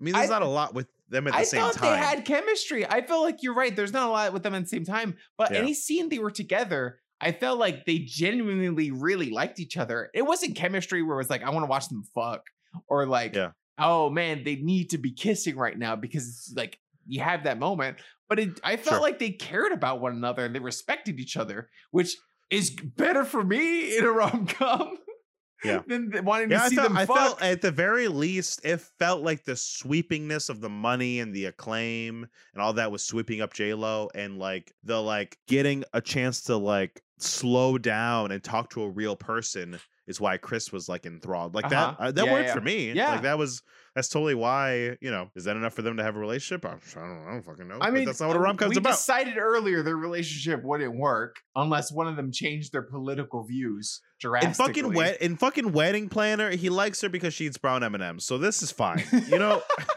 I mean, there's I- not a lot with them at the I same thought time. they had chemistry. I felt like you're right. There's not a lot with them at the same time, but Yeah. any scene they were together, I felt like they genuinely really liked each other. It wasn't chemistry where it was like, I want to watch them fuck, or like, Yeah. oh man, they need to be kissing right now because it's like you have that moment. But it, I felt Sure. like they cared about one another and they respected each other, which is better for me in a rom com. Yeah. than wanting yeah, to I see felt, them I fuck. felt at the very least, it felt like the sweepingness of the money and the acclaim and all that was sweeping up J Lo, and like the like getting a chance to like slow down and talk to a real person is why Chris was like enthralled. Like Uh-huh. that uh, that Yeah, worked yeah. for me. Yeah. Like that was that's totally why, you know, is that enough for them to have a relationship? I'm, I don't, I don't fucking know. I mean, that's not what a uh, rom com's we about. decided earlier their relationship wouldn't work unless one of them changed their political views drastically. in fucking wet in fucking wedding planner, he likes her because she eats brown M and M's. So this is fine, you know.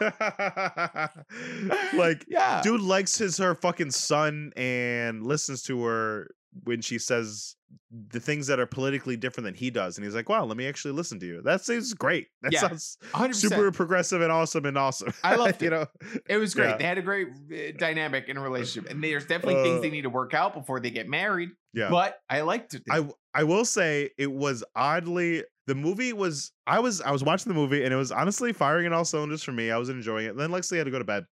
like, yeah, dude likes his her fucking son and listens to her when she says the things that are politically different than he does, and he's like, "Wow, let me actually listen to you." That seems great. That Yeah, sounds 100%. super progressive and awesome and awesome. I loved it. you know. It was great. Yeah. They had a great uh, dynamic in a relationship, and there's definitely things they Uh, need to work out before they get married. Yeah. But I liked it. I I will say it was oddly the movie was I was I was watching the movie and it was honestly firing in all cylinders for me. I was enjoying it. Then Lexi had to go to bed.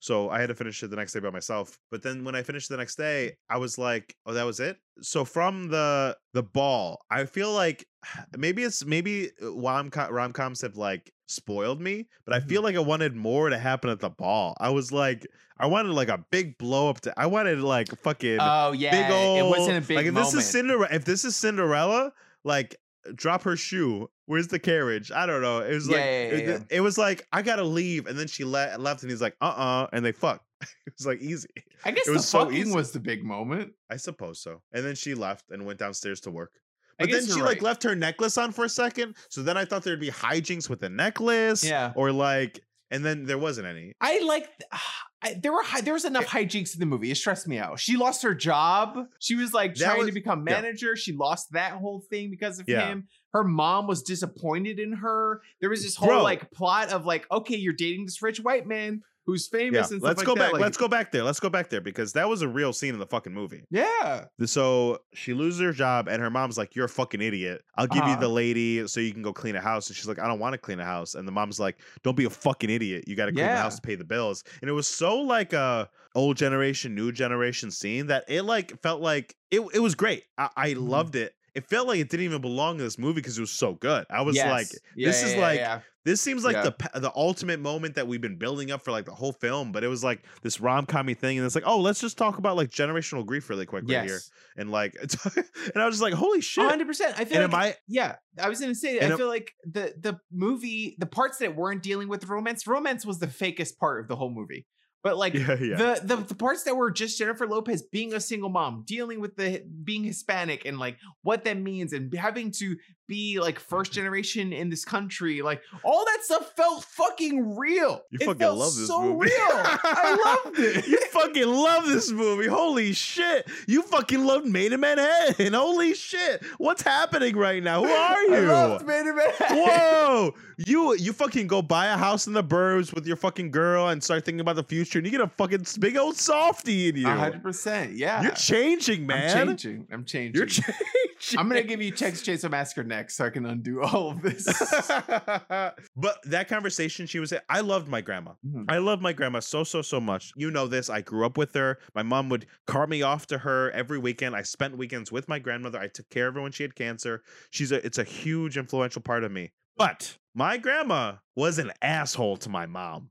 So I had to finish it the next day by myself. But then when I finished the next day, I was like, "Oh, that was it." So from the the ball, I feel like maybe it's maybe uh, rom rom coms have like spoiled me, but I mm-hmm. feel like I wanted more to happen at the ball. I was like, I wanted like a big blow up. To I wanted like fucking oh yeah, big old. it wasn't a big like if moment. this is Cinderella, if this is Cinderella, like drop her shoe. Where's the carriage? I don't know. It was Yeah, like yeah, it, yeah, yeah. it was like I gotta leave, and then she le- left, and he's like, uh uh and they fuck. it was like easy. I guess it the was so fucking easy. was the big moment. I suppose so. And then she left and went downstairs to work. But then she you're like left her necklace on for a second. So then I thought there'd be hijinks with the necklace. Yeah. Or like, and then there wasn't any. I like. I, there were there was enough eh. hijinks in the movie. It stressed me out. She lost her job. She was like That trying to was- become yeah. manager. She lost that whole thing because of Yeah. him. Her mom was disappointed in her. There was this whole Bro. like plot of like, okay, you're dating this rich white man who's Yeah. famous and stuff Let's like go that. back. Like, Let's go back there. Let's go back there because that was a real scene in the fucking movie. Yeah. So she loses her job, and her mom's like, "You're a fucking idiot. I'll give you Uh-huh. the lady so you can go clean a house." And she's like, "I don't want to clean a house." And the mom's like, "Don't be a fucking idiot. You got to clean the house to pay the bills." And it was so like a old generation, new generation scene that it like felt like it. It was great. I, I Mhm. loved it. It felt like it didn't even belong in this movie because it was so good. I was Yes. like, this yeah, is yeah, like yeah. This seems like Yeah. the the ultimate moment that we've been building up for like the whole film, but it was like this rom commy thing, and it's like, oh, let's just talk about like generational grief really quick right here, and like, and I was just like, holy shit! 100%. I feel And like I? Yeah, I was gonna say. I feel like the the movie, the parts that weren't dealing with romance, romance was the fakest part of the whole movie. But like Yeah, yeah. the, the the parts that were just Jennifer Lopez being a single mom, dealing with the being Hispanic and like what that means, and having to be like first generation in this country, like all that stuff felt fucking real. You It fucking love this so movie. real. I loved it. you fucking love this movie. Holy shit. You fucking loved Maid in Manhattan. Holy shit. What's happening right now? Who are you? I loved Man in Manhattan. Whoa! You you fucking go buy a house in the burbs with your fucking girl and start thinking about the future, and you get a fucking big old softy in you. A hundred percent. Yeah. You're changing, man. I'm changing. I'm changing. You're changing. I'm gonna give you Texas Chainsaw Massacre so I can undo all of this. but that conversation she was at, I loved my grandma. Mhm. I love my grandma so so so much. You know this. I grew up with her. My mom would cart me off to her every weekend. I spent weekends with my grandmother. I took care of her when she had cancer. She's a it's a huge influential part of me. But my grandma was an asshole to my mom.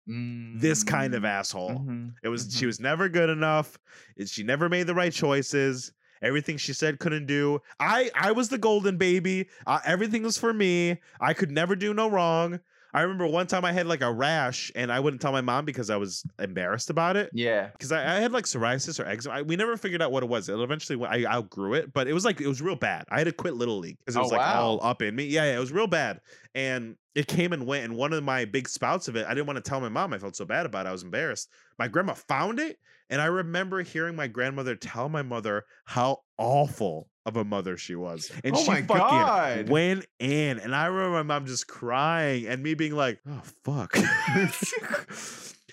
This kind of asshole. Mhm. It was she Mhm. was never good enough. She never made the right choices. Everything she said couldn't do. I I was the golden baby. Uh, everything was for me. I could never do no wrong. I remember one time I had like a rash and I wouldn't tell my mom because I was embarrassed about it. Yeah. Because I, I had like psoriasis or eczema. I, we never figured out what it was. It eventually I outgrew it, but it was like it was real bad. I had to quit little league because it Oh, was like wow. all up in me. Yeah, yeah, it was real bad. And it came and went. And one of my big spouts of it, I didn't want to tell my mom. I felt so bad about it. I was embarrassed. My grandma found it, and I remember hearing my grandmother tell my mother how awful of a mother she was. And Oh she my fucking God. went in. And I remember my mom just crying and me being like, oh fuck.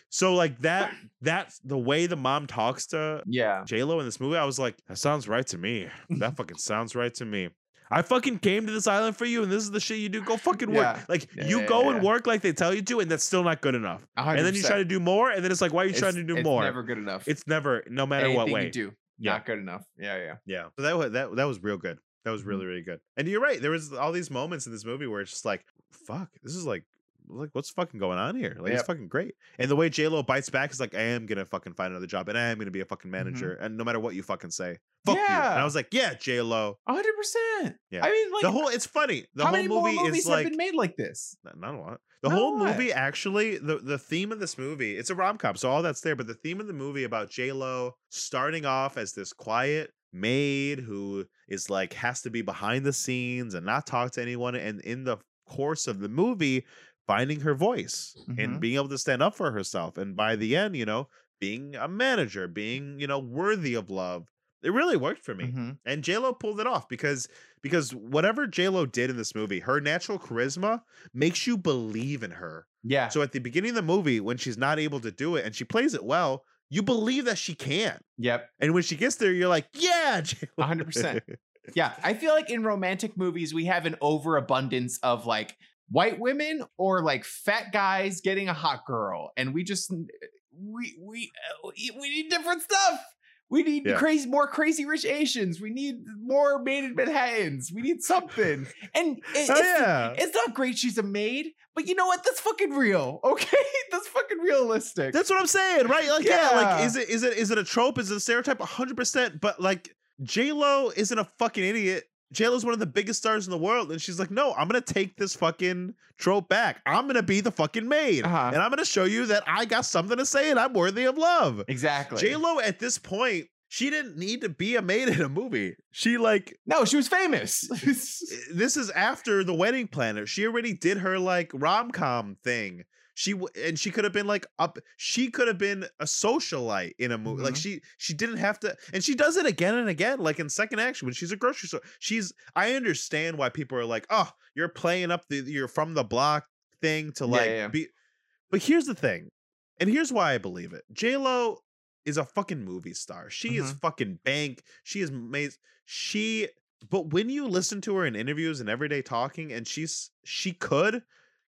so like that that's the way the mom talks to Yeah. J-Lo in this movie, I was like, that sounds right to me. That fucking sounds right to me. I fucking came to this island for you, and this is the shit you do. Go fucking work. Yeah. Like Yeah, you yeah, go and work like they tell you to, and that's still not good enough. 100%. And then you try to do more, and then it's like, why are you trying to do it's more? never good enough. it's never, no matter what way. you do, Yeah. not good enough. Yeah, yeah. Yeah. So that was that that was real good. That was Mm-hmm. really really good. And you're right. There was all these moments in this movie where it's just like, fuck, this is like like what's fucking going on here? Like Yep. it's fucking great. And the way J Lo bites back is like, I am gonna fucking find another job, and I am gonna be a fucking manager, and no matter what you fucking say, fuck you. And Mm-hmm. I was like, yeah, J Lo. hundred percent. Yeah. I mean, like the whole it's funny. The how whole many movie more movies is have like been made like this? Not, not a lot. The Not whole movie actually, the the theme of this movie, it's a rom com, so all that's there. But the theme of the movie about J Lo starting off as this quiet maid who is like has to be behind the scenes and not talk to anyone, and in the course of the movie, finding her voice and Mhm. being able to stand up for herself, and by the end, you know, being a manager, being you know worthy of love. It really worked for me Mhm. and J-Lo pulled it off because because whatever J-Lo did in this movie, her natural charisma makes you believe in her. Yeah. So at the beginning of the movie, when she's not able to do it and she plays it well, you believe that she can. yep. And when she gets there, you're like, yeah, J-Lo. 100%. Yeah. I feel like in romantic movies we have an overabundance of like white women or like fat guys getting a hot girl, and we just we we uh, we we need different stuff. We need Yeah. crazy, more crazy rich Asians. We need more maid in Manhattan's. We need something. And it- Oh it's, yeah. it's not great she's a maid, but you know what? That's fucking real. Okay, that's fucking realistic. That's what I'm saying, right? Like, yeah. Yeah. like is it is it is it a trope? Is it a stereotype? 100 percent But like J-Lo isn't a fucking idiot. J-Lo's one of the biggest stars in the world, and she's like, no, I'm gonna take this fucking trope back. I'm gonna be the fucking maid. Uh-huh. And I'm gonna show you that I got something to say and I'm worthy of love. exactly. J Lo at this point, she didn't need to be a maid in a movie. She like no, she was famous. this is after the wedding planner. She already did her like rom com thing. She w- and she could have been like up. She could have been a socialite in a movie. Like Mhm. she she didn't have to, and she does it again and again. Like in second action when she's a grocery store. She's. I understand why people are like, oh, you're playing up the you're from the block thing to like yeah. be. But here's the thing, and here's why I believe it. J Lo is a fucking movie star. She is Mhm. fucking bank. She is amazing. She but when you listen to her in interviews and everyday talking and she's she could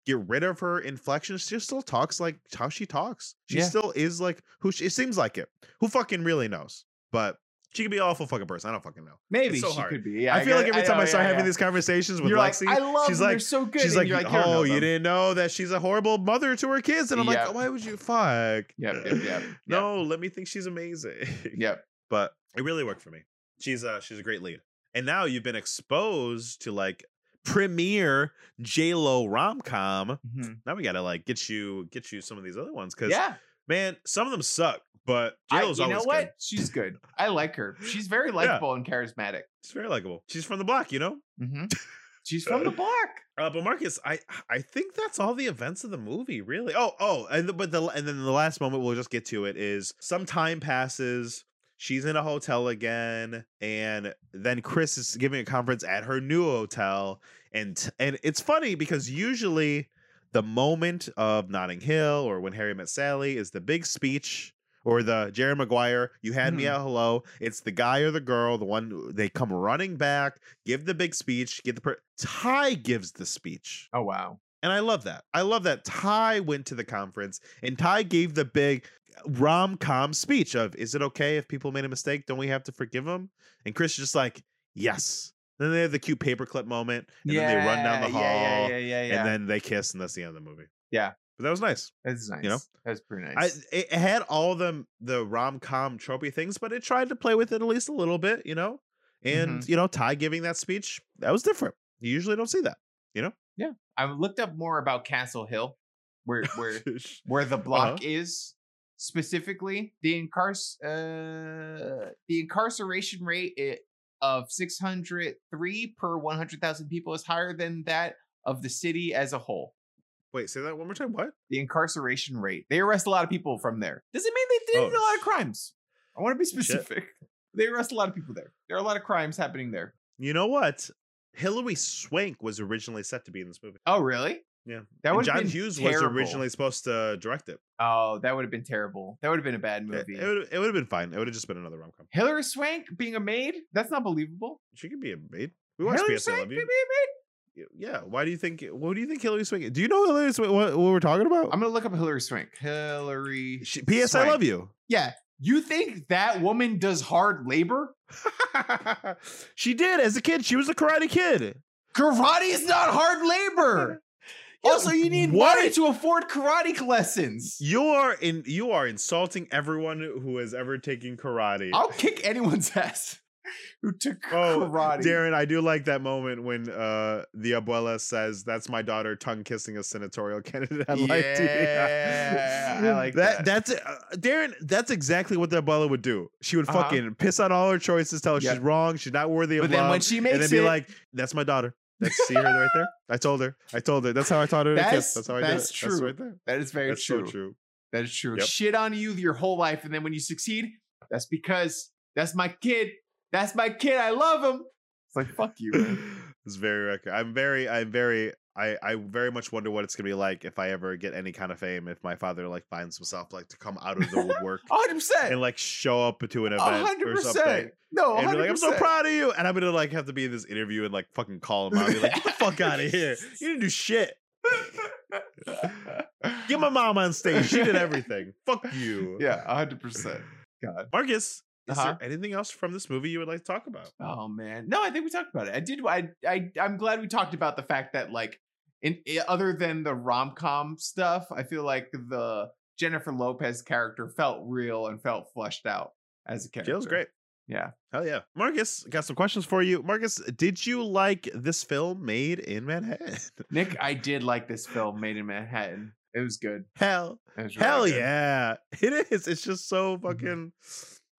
get rid of her inflection she still talks like how she talks she Yeah. still is like who she, it seems like it who fucking really knows but she could be an awful fucking person i don't fucking know Maybe so she hard. could be. Yeah, i feel like every time know, i start yeah, having yeah. these conversations with you're lexi like, I love she's them. They're like so good. she's like, like "You oh you didn't know that she's a horrible mother to her kids and i'm Yep. like why would you fuck Yep, yep, yep, yep. no let me think she's amazing Yep. but it really worked for me. She's uh she's a great lead. And now you've been exposed to like premier J Lo rom com. Mhm. Now we gotta like get you get you some of these other ones because Yeah. man, some of them suck, but J I, you know what? good. She's good. I like her. She's very likable and charismatic. She's very likable. She's from the block, you know. Mhm. She's from the block. Uh, but Marcus, I I think that's all the events of the movie, really. Oh oh, and the, but the and then the last moment we'll just get to it is some time passes. She's in a hotel again, and then Chris is giving a conference at her new hotel, and and it's funny because usually the moment of Notting Hill or when Harry met Sally is the big speech or the Jerry Maguire, you had me Mhm. at hello. It's the guy or the girl, the one they come running back, give the big speech, get the per- Ty gives the speech. Oh wow. And I love that. I love that Ty went to the conference and Ty gave the big rom com speech of, "Is it okay if people made a mistake? Don't we have to forgive them?" And Chris is just like, "Yes." Then they have the cute paperclip moment, and then they run down the hall, Yeah, yeah, yeah, yeah. yeah. and then they kiss, and that's the end of the movie. Yeah. but that was nice. that's nice. You know? that's pretty I nice. it had all the the rom com tropey things, but it tried to play with it at least a little bit, you know. And Mm-hmm. you know, Ty giving that speech that was different. You usually don't see that. I looked up more about Castle Hill, where where where Uh-huh. the block is specifically the incarc uh the incarceration rate i- of 603 per 100,000 people is higher than that of the city as a whole. Wait, say that one more time. What? The incarceration rate. They arrest a lot of people from there. Doesn't mean they did Oh, a lot of crimes. I want to be shit. specific. They arrest a lot of people there. There are a lot of crimes happening there. You know what? Hilary Swank was originally set to be in this movie. Oh, really? Yeah, That would John been Hughes terrible. was originally supposed to direct it. Oh, that would have been terrible. That would have been a bad movie. It, would it would have been fine. It would have just been another rom com. Hilary Swank being a maid? That's not believable. She could be a maid. We watched Hilary PS I Swank Love You. a maid? Yeah. Why do you think? What do you think Hilary Swank? Do you know Hilary Swank? What, what we're talking about? I'm gonna look up Hilary Swank. Hilary. She, P.S. I love you. Yeah. You think that woman does hard labor? she did as a kid. She was a karate kid. Karate is not hard labor. Also, you need What? money to afford karate lessons. You are in. You are insulting everyone who has ever taken karate. I'll kick anyone's ass who took Oh, karate. Darren, I do like that moment when uh the abuela says, "That's my daughter tongue kissing a senatorial candidate." on live TV." Yeah, I like that. That's uh, Darren. That's exactly what the abuela would do. She would Uh-huh. fucking piss on all her choices, tell her Yep. she's wrong, she's not worthy of But then when she and makes then be it- like, "That's my daughter." That's see her right there. I told her. I told her. That's how I taught her to That's- kiss. That's how I did it. that's true. right there. that is very That's true. so true. That is true. Yep. Shit on you your whole life, and then when you succeed, that's because that's my kid. That's my kid. I love him. It's like fuck you. Man. it's very record. I'm very, I'm very, I, I very much wonder what it's gonna be like if I ever get any kind of fame. If my father like finds himself like to come out of the woodwork hundred percent. and like show up to an event hundred or something. No, And be like, I'm so proud of you. And I'm gonna like have to be in this interview and like fucking call him out. Be like, get the fuck out of here. You didn't do shit. Get my mom on stage. She did everything. Fuck you. yeah, hundred percent. God. Marcus, is Uh-huh. there anything else from this movie you would like to talk about? Oh man, no, I think we talked about it. I did. I, I, I'm glad we talked about the fact that like, in other than the rom com stuff, I feel like the Jennifer Lopez character felt real and felt fleshed out as a character. Feels great. Yeah. Hell yeah. Marcus, got some questions for you. Marcus, did you like this film maid in Manhattan? Nick, I did like this film, Maid in Manhattan. It was good. Hell, was really hell good. yeah. It is. It's just so fucking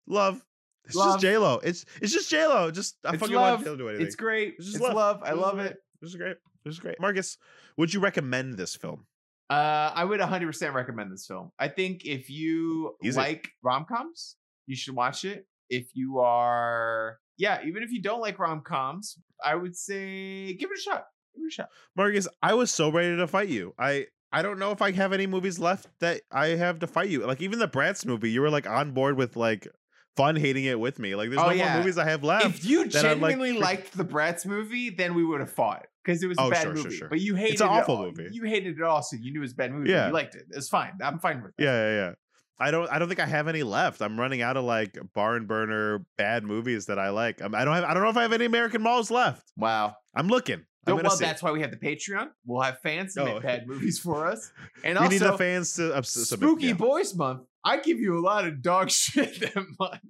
love. It's Love. just J Lo. It's it's just J Lo. Just I It's fucking love. want J Lo to do anything. It's great. It's It's, just love. love. I love it. This is great. This is great. Marcus, would you recommend this film? Uh, I would 100% recommend this film. I think if you Easy. like rom coms, you should watch it. If you are, yeah, even if you don't like rom coms, I would say give it a shot. Give it a shot. Marcus, I was so ready to fight you. I I don't know if I have any movies left that I have to fight you. Like even the Bratz movie, you were like on board with like fun hating it with me. Like there's Oh, no yeah. more movies I have left. if you I'm, like, genuinely liked the Bratz movie, then we would have fought because it was a Oh, bad sure, sure, movie. sure. But you hated it's an it awful all. movie. You hated it all, so you knew it was a bad movie. Yeah. You liked it. It's fine. I'm fine with that. yeah, yeah, yeah. I don't I don't think I have any left. I'm running out of like barn burner bad movies that I like. Um, I don't have I don't know if I have any American Malls left. Wow. I'm looking. No, well, see. that's why we have the Patreon. We'll have fans Oh. bad movies for us. And we also, need the fans to uh, submit- Spooky yeah. Boys Month. I give you a lot of dog shit that month.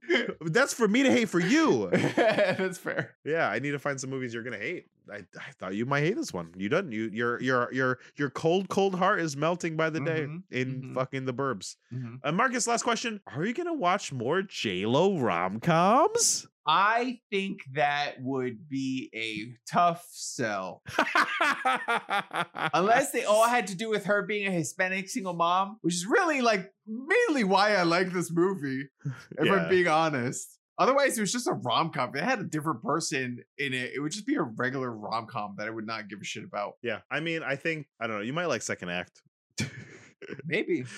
That's for me to hate for you. That's fair. Yeah, I need to find some movies you're gonna hate. I, I thought you might hate this one. You didn't. You your your your your cold cold heart is melting by the day Mhm, in mhm. fucking the burbs. Uh, Marcus, last question: Are you gonna watch more J Lo rom coms? I think that would be a tough sell. Unless they all had to do with her being a Hispanic single mom, which is really like mainly why I like this movie, if Yeah. I'm being honest. Otherwise, it was just a rom com. If it had a different person in it, it would just be a regular rom com that I would not give a shit about. yeah, I mean, I think I don't know. You might like second act. Maybe.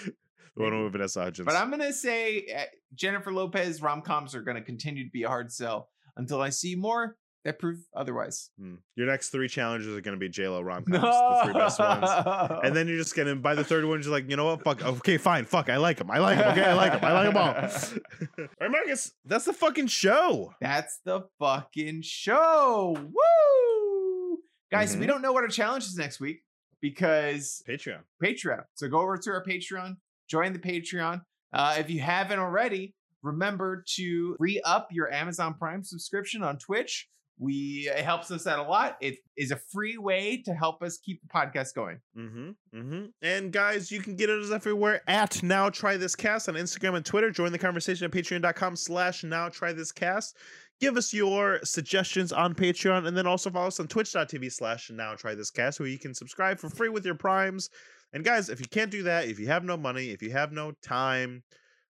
one Maybe. with Vanessa Hudgens. But I'm gonna say uh, Jennifer Lopez rom coms are gonna continue to be a hard sell until I see more that prove otherwise. Hmm. Your next three challenges are gonna be J Lo rom coms, the three best ones. And then you're just gonna by the third one, you're like, you know what? Fuck. Okay, fine. Fuck. I like him. I like him. Okay, I like him. I like them all. all right, Marcus. That's the fucking show. that's the fucking show. Woo! Guys, we Mhm. don't know what our challenge is next week because Patreon. Patreon. So go over to our Patreon, join the Patreon. Uh, if you haven't already, remember to re up your Amazon Prime subscription on Twitch. We it helps us out a lot. It is a free way to help us keep the podcast going. Mm-hmm. Mm-hmm. And guys, you can get us everywhere at Now Try This Cast on Instagram and Twitter. Join the conversation at patreon.com slash now try this cast. Give us your suggestions on Patreon and then also follow us on twitch.tv slash now try this cast where you can subscribe for free with your primes. And guys, if you can't do that, if you have no money, if you have no time,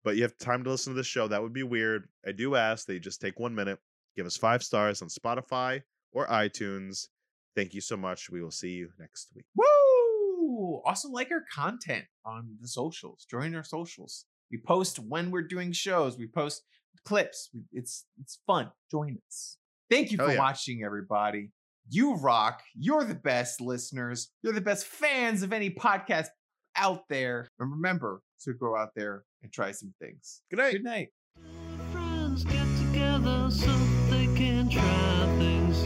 but you have time to listen to the show, that would be weird. I do ask that you just take one minute, give us five stars on Spotify or iTunes. Thank you so much. We will see you next week. Woo! Also, like our content on the socials. Join our socials. We post when we're doing shows. We post clips. It's it's fun. Join us. Thank you Hell for yeah. watching, everybody. You rock. You're the best listeners. You're the best fans of any podcast out there. And remember to go out there and try some things. Good night. Good night. Friends get together so they can try things.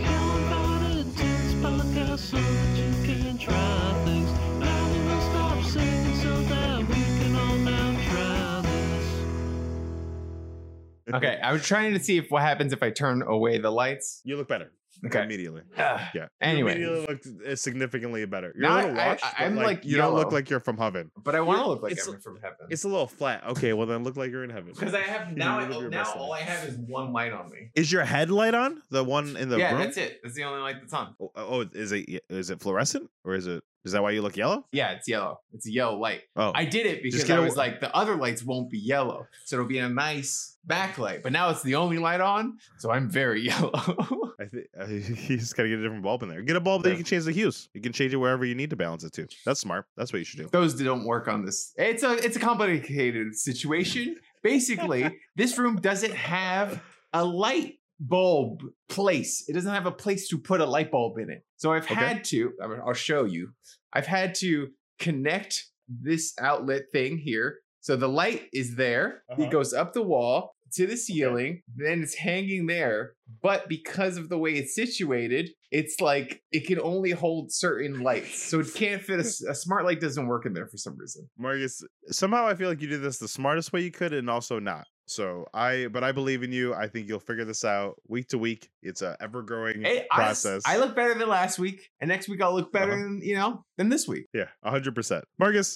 So that you can try things? Now we stop singing so that we can all now try this. Okay, I was trying to see if what happens if I turn away the lights. You look better. Okay. Immediately. Ugh. Yeah. Anyway. You immediately look uh, significantly better. You're Now a I- little I- washed. I- I'm, like, you don't look like you're from heaven. But I want to look like it's- I'm from heaven. It's a little flat. Okay, well then look like you're in heaven. Because I have now. I, now best all I have is one light on me. Is your headlight on? The one in the yeah, room? that's it. That's the only light that's on. Oh, oh, is it is it fluorescent or is it is that why you look yellow? Yeah, it's yellow. It's a yellow light. Oh, I did it because get I a- was like, the other lights won't be yellow, so it'll be a nice backlight. But now it's the only light on, so I'm very yellow. I think uh, you just gotta get a different bulb in there. Get a bulb that you can change the hues. You can change it wherever you need to balance it to. That's smart. That's what you should do. Those don't work on this. It's a it's a complicated situation. Basically, this room doesn't have a light bulb place. It doesn't have a place to put a light bulb in it. So I've Okay. had to. I mean, I'll show you. I've had to connect this outlet thing here. So the light is there. Uh-huh. It goes up the wall to the ceiling. Then it's hanging there. But because of the way it's situated, it's like it can only hold certain lights. So it can't fit a smart light doesn't work in there for some reason. Marcus, somehow I feel like you did this the smartest way you could and also not. So I but I believe in you. I think you'll figure this out week to week. It's a ever growing Hey, I, process. I look better than last week, and next week I'll look better Uh-huh. than you know than this week. yeah, hundred percent. Marcus,